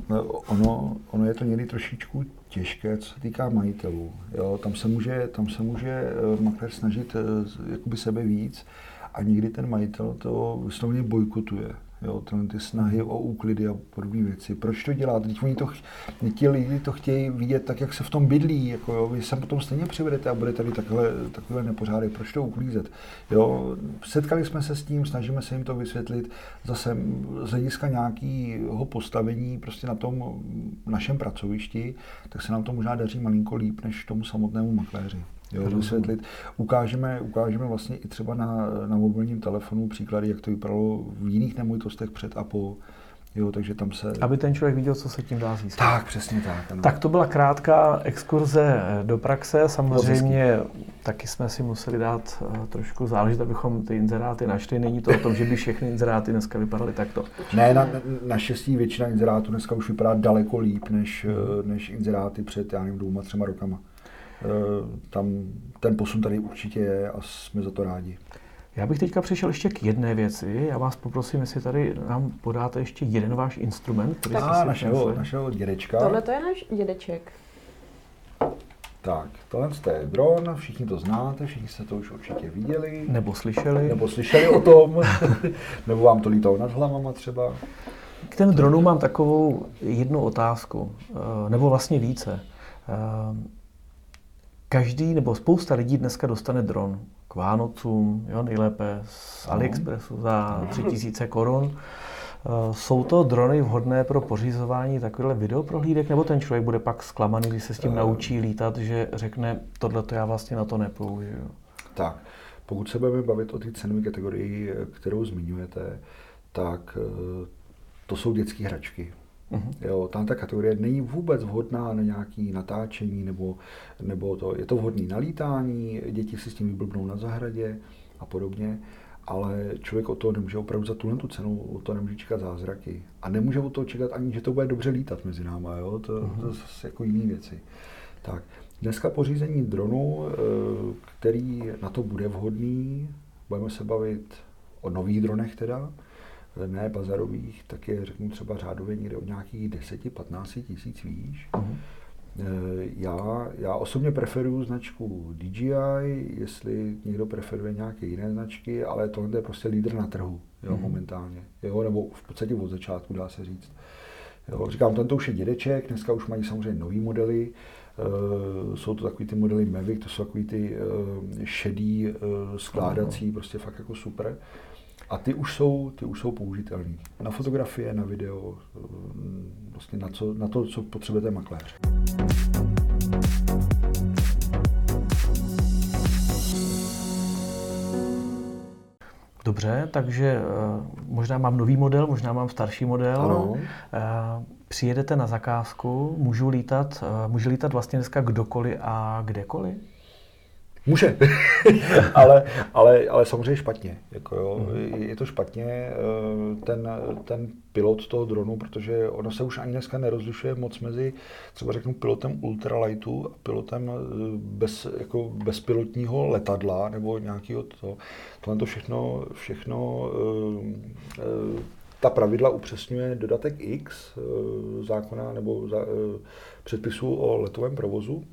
ono, ono je to někdy trošičku těžké, co se týká majitelů. Jo, tam se může, tam se může eh, makléř snažit eh, jakoby sebe víc a někdy ten majitel to vysloveně bojkotuje. Jo, ty snahy o úklidy a podobné věci. Proč to dělá? Teď oni to, ti lidi to chtějí vidět tak, jak se v tom bydlí. Jako jo, vy se potom stejně přivedete a bude tady takhle, takové nepořádek. Proč to uklízet? Jo, setkali jsme se s tím, snažíme se jim to vysvětlit. Zase z hlediska nějakého postavení prostě na tom našem pracovišti, tak se nám to možná daří malinko líp než tomu samotnému makléři. Jo, vysvětlit. Ukážeme, ukážeme vlastně i třeba na, na mobilním telefonu příklady, jak to vypadalo v jiných nemovitostech před a po. Jo, takže tam se... Aby ten člověk viděl, co se tím dá získat. Tak, přesně tak. Ano. Tak to byla krátká exkurze do praxe. Samozřejmě taky jsme si museli dát eh, trošku záležit, abychom ty inzeráty našli. Není to o tom, že by všechny inzeráty dneska vypadaly takto. Ne, na, naštěstí většina inzerátů dneska už vypadá daleko líp, než, eh, než inzeráty před, já nevím, dvouma, třema rokama. Eh, Tam ten posun tady určitě je a jsme za to rádi. Já bych teďka přišel ještě k jedné věci. Já vás poprosím, jestli tady nám podáte ještě jeden váš instrument, který jste A našeho, našeho dědečka. Tohle to je náš dědeček. Tak, tohle je dron, všichni to znáte, všichni jste to už určitě viděli. Nebo slyšeli. Nebo slyšeli o tom, nebo vám to lítalo nad hlavama třeba. K těm dronům mám takovou jednu otázku, eh, nebo vlastně více. Eh, Každý nebo spousta lidí dneska dostane dron k Vánocům, jo, nejlépe z AliExpressu za 3000 korun. Eh, Jsou to drony vhodné pro pořizování takovýchhle videoprohlídek, nebo ten člověk bude pak zklamaný, když se s tím naučí lítat, že řekne, tohle to já vlastně na to nepoužiju. Tak, pokud se budeme bavit o té cenové kategorii, kterou zmiňujete, tak eh, to jsou dětské hračky. Jo, tam ta kategorie není vůbec vhodná na nějaké natáčení, nebo, nebo to, je to vhodné na lítání, děti si s tím vyblbnou na zahradě a podobně, ale člověk o to nemůže opravdu za tuhle tu cenu, o to nemůže čekat zázraky. A nemůže o to čekat ani, že to bude dobře lítat mezi náma, jo? To, to jsou zase jako jiné věci. Tak, dneska pořízení dronu, eh, který na to bude vhodný, budeme se bavit o nových dronech teda, ne bazarových, tak je řeknu třeba řádově někde od nějakých 10-15 tisíc výš. Eh, Já, já osobně preferuju značku DJI, jestli někdo preferuje nějaké jiné značky, ale tohle je prostě lídr na trhu jo, momentálně. Jo, nebo v podstatě od začátku dá se říct. Jo, říkám, tento už je dědeček, dneska už mají samozřejmě nový modely. Uh, jsou to takový ty modely Mavic, to jsou takový ty uh, šedý, uh, skládací, prostě fakt jako super. A ty už jsou, ty už jsou použitelný. Na fotografie, na video, uh, vlastně na, co, na to, co potřebujete makléř. Dobře, takže eh, možná mám nový model, možná mám starší model. Ano. Eh, Přijedete na zakázku, můžu lítat, eh, může lítat vlastně dneska kdokoliv a kdekoliv? Může, ale, ale, ale samozřejmě špatně. Jako jo, je- Je to špatně, eh, ten, ten pilot toho dronu, protože ono se už ani dneska nerozlišuje moc mezi, třeba řeknu, pilotem ultralightu a pilotem eh, bez, jako bezpilotního letadla nebo nějakého to. Tohle to všechno, všechno eh, ta pravidla upřesňuje dodatek X zákona nebo za, předpisu o letovém provozu,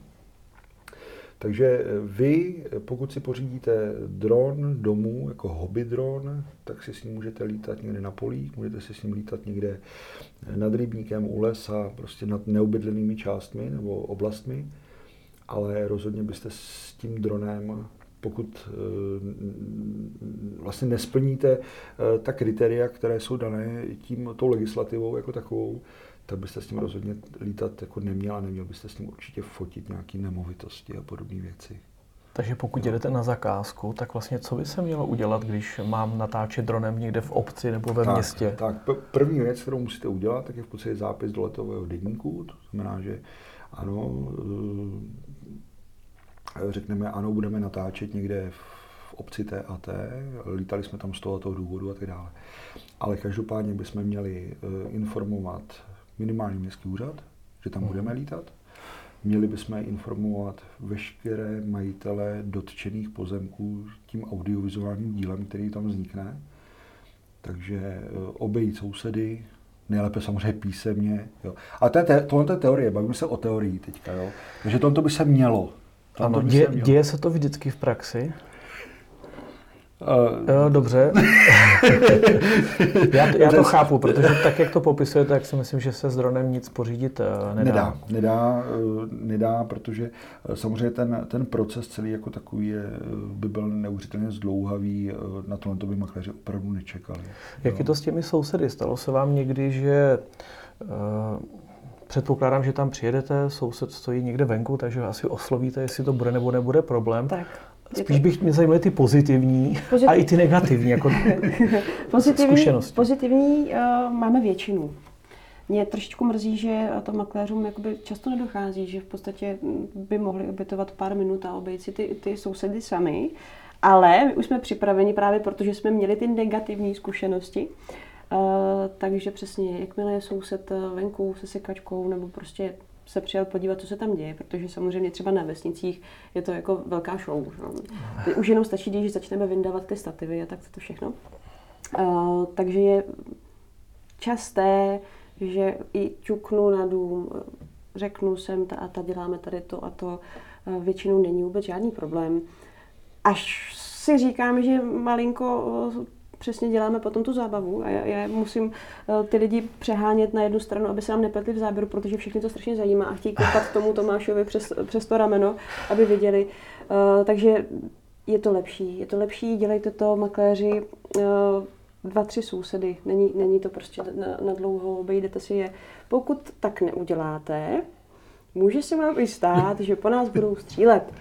takže vy, pokud si pořídíte dron domů, jako hobby dron, tak si s ním můžete lítat někde na polích, můžete si s ním lítat někde nad rybníkem, u lesa, prostě nad neobydlenými částmi nebo oblastmi, ale rozhodně byste s tím dronem, pokud eh, vlastně nesplníte eh, ta kritéria, které jsou dané tím, tou legislativou jako takovou, tak byste s tím rozhodně lítat jako neměl a neměl byste s tím určitě fotit nějaké nemovitosti a podobné věci. Takže pokud jedete na zakázku, tak vlastně co by se mělo udělat, když mám natáčet dronem někde v obci nebo ve tak, městě? Tak, první věc, kterou musíte udělat, tak je v podstatě zápis do letového deníku. To znamená, že ano, eh, řekneme, ano, budeme natáčet někde v obci T a T, lítali jsme tam z toho, toho důvodu a tak dále. Ale každopádně bychom měli eh, informovat minimálně městský úřad, že tam budeme lítat. Měli bychom informovat veškeré majitele dotčených pozemků tím audiovizuálním dílem, který tam vznikne. Takže eh, obejít sousedy, nejlépe samozřejmě písemně. Jo. A to je, tohle je teorie, bavíme se o teorii teďka. Jo. Takže tohle by se mělo. Ano, dě, děje se to vždycky v praxi? Uh, jo, dobře. já, to, já to chápu, protože tak, jak to popisujete, tak si myslím, že se s dronem nic pořídit uh, nedá. Nedá, nedá, uh, nedá protože uh, samozřejmě ten, ten proces celý jako takový je, by byl neuvěřitelně zdlouhavý, na tohle to by makléři opravdu nečekali. Jak jo. je to s těmi sousedy? Stalo se vám někdy, že Předpokládám, že tam přijedete, soused stojí někde venku, takže asi oslovíte, jestli to bude nebo nebude problém. Tak. Spíš bych mě zajímaly ty pozitivní Pozitiv... a i ty negativní jako pozitivní, zkušenosti. Pozitivní uh, máme většinu. Mě trošičku mrzí, že to makléřům jakoby často nedochází, že v podstatě by mohli obětovat pár minut a obejít si ty, ty sousedy sami. Ale my už jsme připraveni právě protože jsme měli ty negativní zkušenosti. Uh, takže přesně, jakmile je soused eh, venku se sekačkou nebo prostě se přijel podívat, co se tam děje, protože samozřejmě třeba na vesnicích je to jako velká show. No. Už jenom stačí, když začneme vyndávat ty stativy a tak to všechno. Uh, takže je časté, že i ťuknu na dům, řeknu sem ta a ta, děláme tady to a to, uh, většinou není vůbec žádný problém. Až si říkám, že malinko přesně děláme potom tu zábavu a já, já musím eh, ty lidi přehánět na jednu stranu, aby se nám nepletli v záběru, protože všechny to strašně zajímá a chtějí koukat tomu Tomášovi přes, přes to rameno, aby viděli. Uh, takže je to lepší. Je to lepší, dělejte to makléři uh, dva, tři sousedy. Není, není to prostě na, na dlouho, obejdete si je. Pokud tak neuděláte, může se vám i stát, že po nás budou střílet.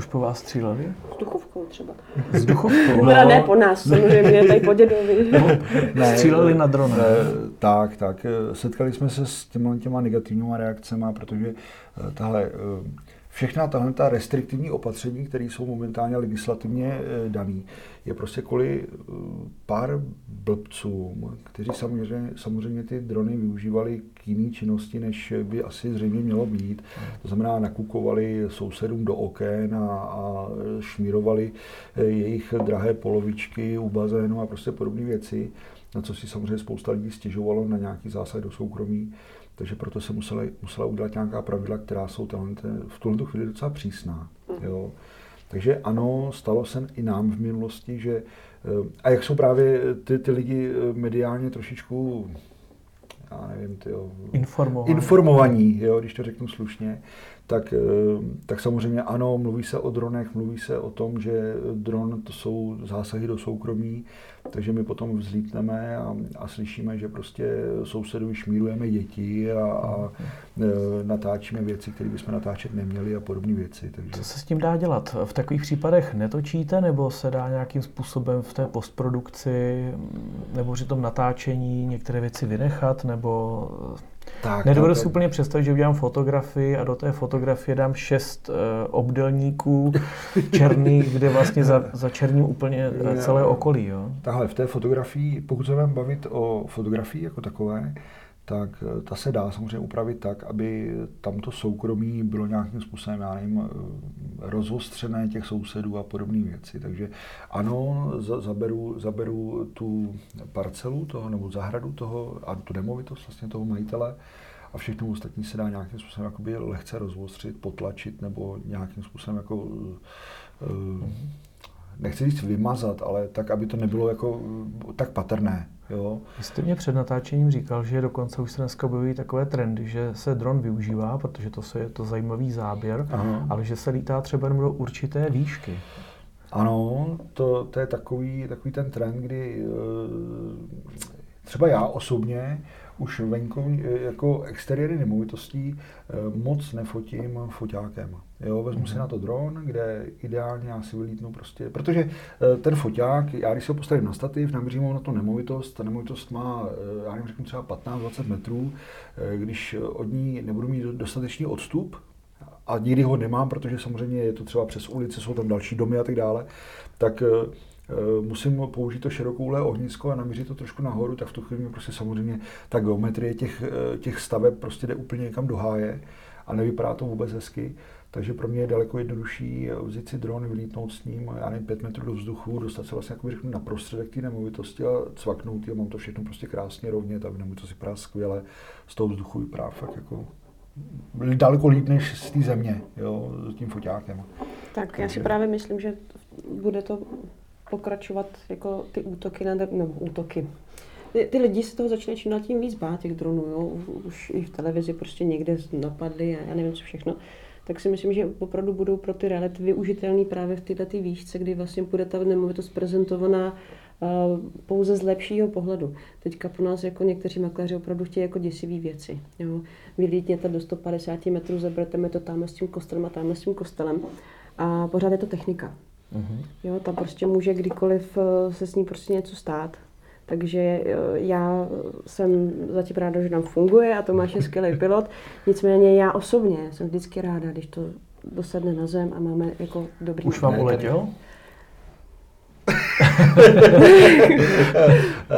Už po vás stříleli? S duchovkou třeba. S duchovkou? No. ne po nás, samozřejmě, tady po dědovi. No, ne, stříleli na drona. Ne, tak, tak. Setkali jsme se s těma, těma negativníma reakcemi, protože eh, tahle eh, všechna tahle ta restriktivní opatření, které jsou momentálně legislativně eh, dané, je prostě kvůli eh, pár blbcům, kteří samozřejmě, samozřejmě ty drony využívali k jiné činnosti, než by asi zřejmě mělo být. To znamená, nakukovali sousedům do oken a, a šmírovali eh, jejich drahé polovičky u bazénu a prostě podobné věci, na co si samozřejmě spousta lidí stěžovalo na nějaký zásah do soukromí. Takže proto se museli, musela udělat nějaká pravidla, která jsou v tuhle chvíli docela přísná. Mhm. Jo. Takže ano, stalo se i nám v minulosti, že eh, a jak jsou právě ty, ty lidi eh, mediálně trošičku já nevím, tyjo, informovaní, informovaní jo, když to řeknu slušně, tak, eh, tak samozřejmě ano, mluví se o dronech, mluví se o tom, že dron to jsou zásahy do soukromí, takže my potom vzlítneme a, a slyšíme, že prostě sousedovi šmírujeme děti a, a e, natáčíme věci, které bychom natáčet neměli a podobné věci. Takže... Co se s tím dá dělat? V takových případech netočíte nebo se dá nějakým způsobem v té postprodukci nebo při tom natáčení některé věci vynechat nebo tak, Nedovedu si úplně představit, že udělám fotografii a do té fotografie dám šest uh, obdelníků černých, kde vlastně za, za černím úplně uh, celé okolí. Jo? Tahle, v té fotografii, pokud se budeme bavit o fotografii jako takové, tak eh, ta se dá samozřejmě upravit tak, aby tamto soukromí bylo nějakým způsobem, já nevím, rozostřené těch sousedů a podobné věci. Takže ano, zaberu, zaberu tu parcelu toho, nebo zahradu toho a tu nemovitost vlastně toho majitele a všechno ostatní se dá nějakým způsobem jakoby lehce rozostřit, potlačit nebo nějakým způsobem jako uh, nechci říct vymazat, ale tak, aby to nebylo jako tak patrné. Jo. Vy jste mě před natáčením říkal, že dokonce už se dneska objevují takové trendy, že se dron využívá, protože to je to zajímavý záběr, Aha. ale že se lítá třeba jenom do určité výšky. Ano, to, to je takový, takový ten trend, kdy eh, třeba já osobně už venkovní, eh, jako exteriéry nemovitostí eh, moc nefotím foťákem. Jo, vezmu mm-hmm. si mhm. na to dron, kde ideálně já si vylítnu prostě, protože eh, ten foťák, já když se ho postavím na stativ, naměřím ho na tu nemovitost, ta nemovitost má, já nevím, řeknu třeba 15-20 metrů, když od ní nebudu mít dostatečný odstup, a nikdy ho nemám, protože samozřejmě je to třeba přes ulice, jsou tam další domy a tak dále, tak musím použít to širokoulé ohnisko a namířit to trošku nahoru, tak v tu chvíli prostě samozřejmě ta geometrie těch, eh, těch staveb prostě jde úplně někam do háje a nevypadá to vůbec hezky. Takže pro mě je daleko jednodušší vzít si dron, vylítnout s ním, já nevím, pět metrů do vzduchu, dostat se vlastně jako řeknu, na prostředek té nemovitosti a cvaknout a mám to všechno prostě krásně rovně, to si vypadá skvěle, z toho vzduchu vypadá fakt jako daleko líp než z té země, jo, s tím foťákem. Tak já si právě myslím, že bude to pokračovat jako ty útoky na, nebo útoky. Ty, lidi se toho začínají čím tím víc bát, těch dronů, jo. Už i v televizi prostě někde napadly a já nevím co všechno. Tak si myslím, že opravdu budou pro ty reality využitelný právě v této výšce, kdy vlastně bude ta nemovitost prezentovaná pouze z lepšího pohledu. Teďka pro nás jako někteří makléři opravdu chtějí jako děsivý věci. Jo. Vylítněte do 150 metrů, zaberete mi to tam s tím kostelem a tam s tím kostelem. A pořád je to technika. Uh-huh. Jo, tam prostě může kdykoliv eh, se s ní prostě něco stát. Takže eh, já jsem zatím ráda, že nám funguje a Tomáš je skvělý pilot. Nicméně já osobně jsem vždycky ráda, když to dosadne na zem a máme jako dobrý... Už vám uletěl?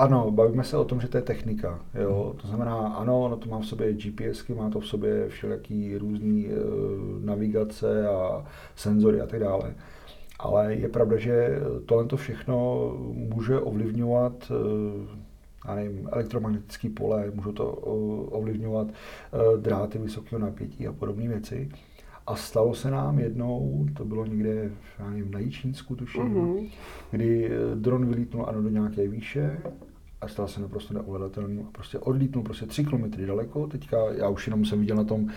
Eh, eh, ano, bavíme se o tom, že to je technika. Jo? To znamená, ano, ono to má v sobě GPSky, má to v sobě všelijaký různý uh, navigace a senzory a tak dále. Ale je pravda, že tohle to všechno může ovlivňovat já nevím, elektromagnetické pole, můžou to ovlivňovat dráty vysokého napětí a podobné věci. A stalo se nám jednou, to bylo někde já nevím, na Jičínsku tuším, mm-hmm. kdy dron vylítnul ano do nějaké výše a stal se naprosto neovladatelný a prostě odlítnul prostě tři kilometry daleko, teďka já už jenom jsem viděl na tom,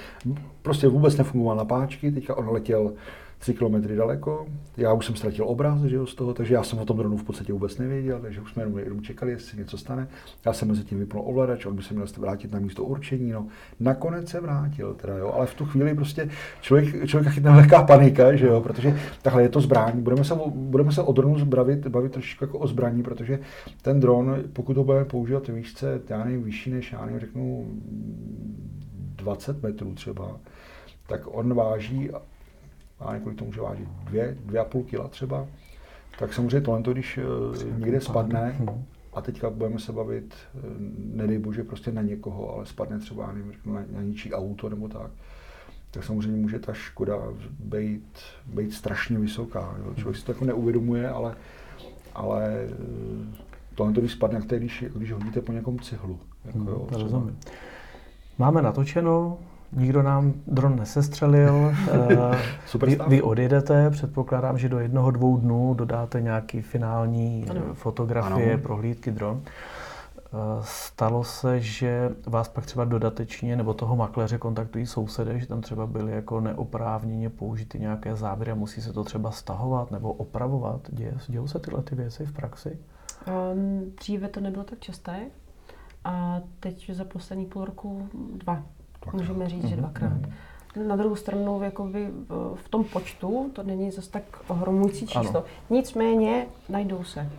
prostě vůbec nefungoval na páčky, teďka on letěl 3 kilometry daleko. Já už jsem ztratil obraz že jo, z toho, takže já jsem o tom dronu v podstatě vůbec nevěděl, takže už jsme jenom, jenom čekali, jestli něco stane. Já jsem mezi tím vypnul ovladač, on by se měl vrátit na místo určení. No. Nakonec se vrátil, teda, jo, ale v tu chvíli prostě člověk, člověka chytne velká panika, že jo, protože takhle je to zbraň. Budeme se, budeme se o dronu bavit, bavit trošičku jako o zbraní, protože ten dron, pokud ho budeme používat výšce, já nevím, vyšší než, já nevím, řeknu 20 metrů třeba, tak on váží a několik to může vážit dvě, dvě a půl kila třeba, tak samozřejmě tohle, když uh, někde spadne, hmm. a teďka budeme se bavit, uh, nedej bože, prostě na někoho, ale spadne třeba nevím, na, na ničí auto nebo tak, tak samozřejmě může ta škoda být, být strašně vysoká. Jo. Člověk si to jako neuvědomuje, ale, ale eh, tohle, když spadne, jak to když, když hodíte po nějakom cihlu. Jako, hmm, jo, rozumím. Máme natočeno, Nikdo nám dron nesestřelil. Eh, Super vy, vy odjedete, předpokládám, že do jednoho, dvou dnů dodáte nějaký finální ano. fotografie, ano. prohlídky dron. Eh, stalo se, že vás pak třeba dodatečně nebo toho makléře kontaktují sousedé, že tam třeba byly jako neoprávněně použity nějaké záběry a musí se to třeba stahovat nebo opravovat? Děje, dějou se tyhle ty věci v praxi? Um, dříve to nebylo tak časté a teď za poslední půl roku dva. Dvakrát. Můžeme říct, že mhm, dvakrát. Mm-hmm. Na druhou stranu, jakoby v tom počtu, to není zase tak ohromující číslo. Ano. Nicméně najdou se.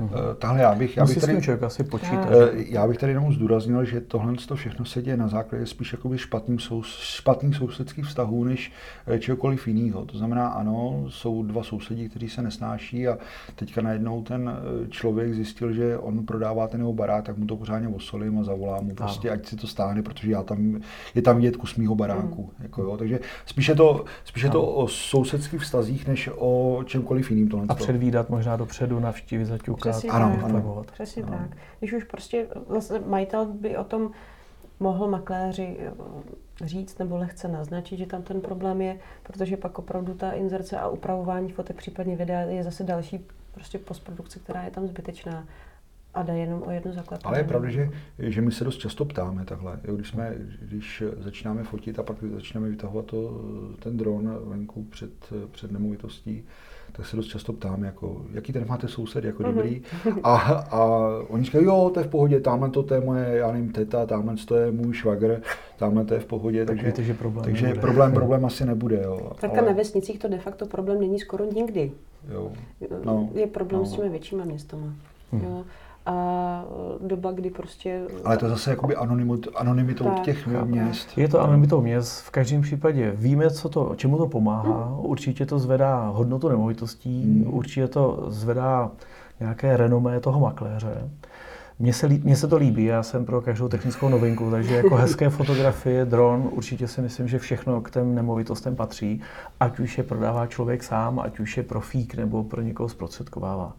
Uh-huh. Tahle já bych, já bych tady, člověk asi počítat. Eh, já bych tady jenom zdůraznil, že tohle to všechno se děje na základě spíš jakoby špatným sou, špatných sousedských vztahů, než eh, čehokoliv jiného. To znamená, ano, jsou dva sousedí, kteří se nesnáší a teďka najednou ten člověk zjistil, že on prodává ten jeho barák, tak mu to pořádně osolím a zavolám mu prostě, ať si to stáhne, protože já tam, je tam vidět kus mýho baráku. Mm. Jako, jo. Takže spíš je to, spíš je to o sousedských vztazích, než o čemkoliv jiným. Tohle a předvídat možná dopředu navštívit zaťuk Přesně ano, tak. Ano. Přesně ano. tak. Když už prostě vlastně majitel by o tom mohl makléři eh, říct nebo lehce naznačit, že tam ten problém je, protože pak opravdu ta inzerce a upravování fotek, případně videa je zase další prostě postprodukce, která je tam zbytečná a jde jenom o jednu zaklepání. Ale je pravda, že, že my se dost často ptáme takhle. Když, jsme, když začínáme fotit a pak začneme vytahovat to, ten dron venku před, před nemovitostí, tak se dost často ptám, jako, jaký ten máte soused, jako mm-hmm. dobrý. A, a oni říkají, jo, to je v pohodě, tamhle to je moje, já nevím, teta, tamhle to je můj švagr, tamhle to je v pohodě, tak takže, víte, že problém takže nebude. problém, problém asi nebude. Jo. Tak Ale... na vesnicích to de facto problém není skoro nikdy. Jo. No, je problém no. s těmi většími městama. Hmm. Jo. A doba, kdy prostě... Ale to je zase jakoby anonymit, anonymitou Tak, těch chápu. měst. Je to anonymitou měst, v každém případě víme, co to, čemu to pomáhá. Určitě to zvedá hodnotu nemovitostí, určitě to zvedá nějaké renomé toho makléře. Mně se, lí- mně se to líbí, já jsem pro každou technickou novinku, takže jako hezké fotografie, dron, určitě si myslím, že všechno k těm nemovitostem patří, ať už je prodává člověk sám, ať už je profík nebo pro někoho zprostředkovává.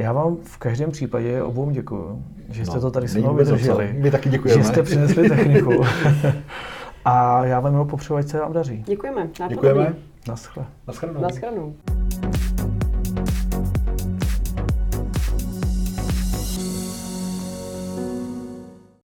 Já vám v každém případě obou děkuju, že jste No, to tady se mnou vydrželi. My taky děkujeme. Že jste přinesli techniku. A já vám jenom popřeju, ať se vám daří. Děkujeme. Děkujeme. Naschle. Naschledanou. Naschledanou.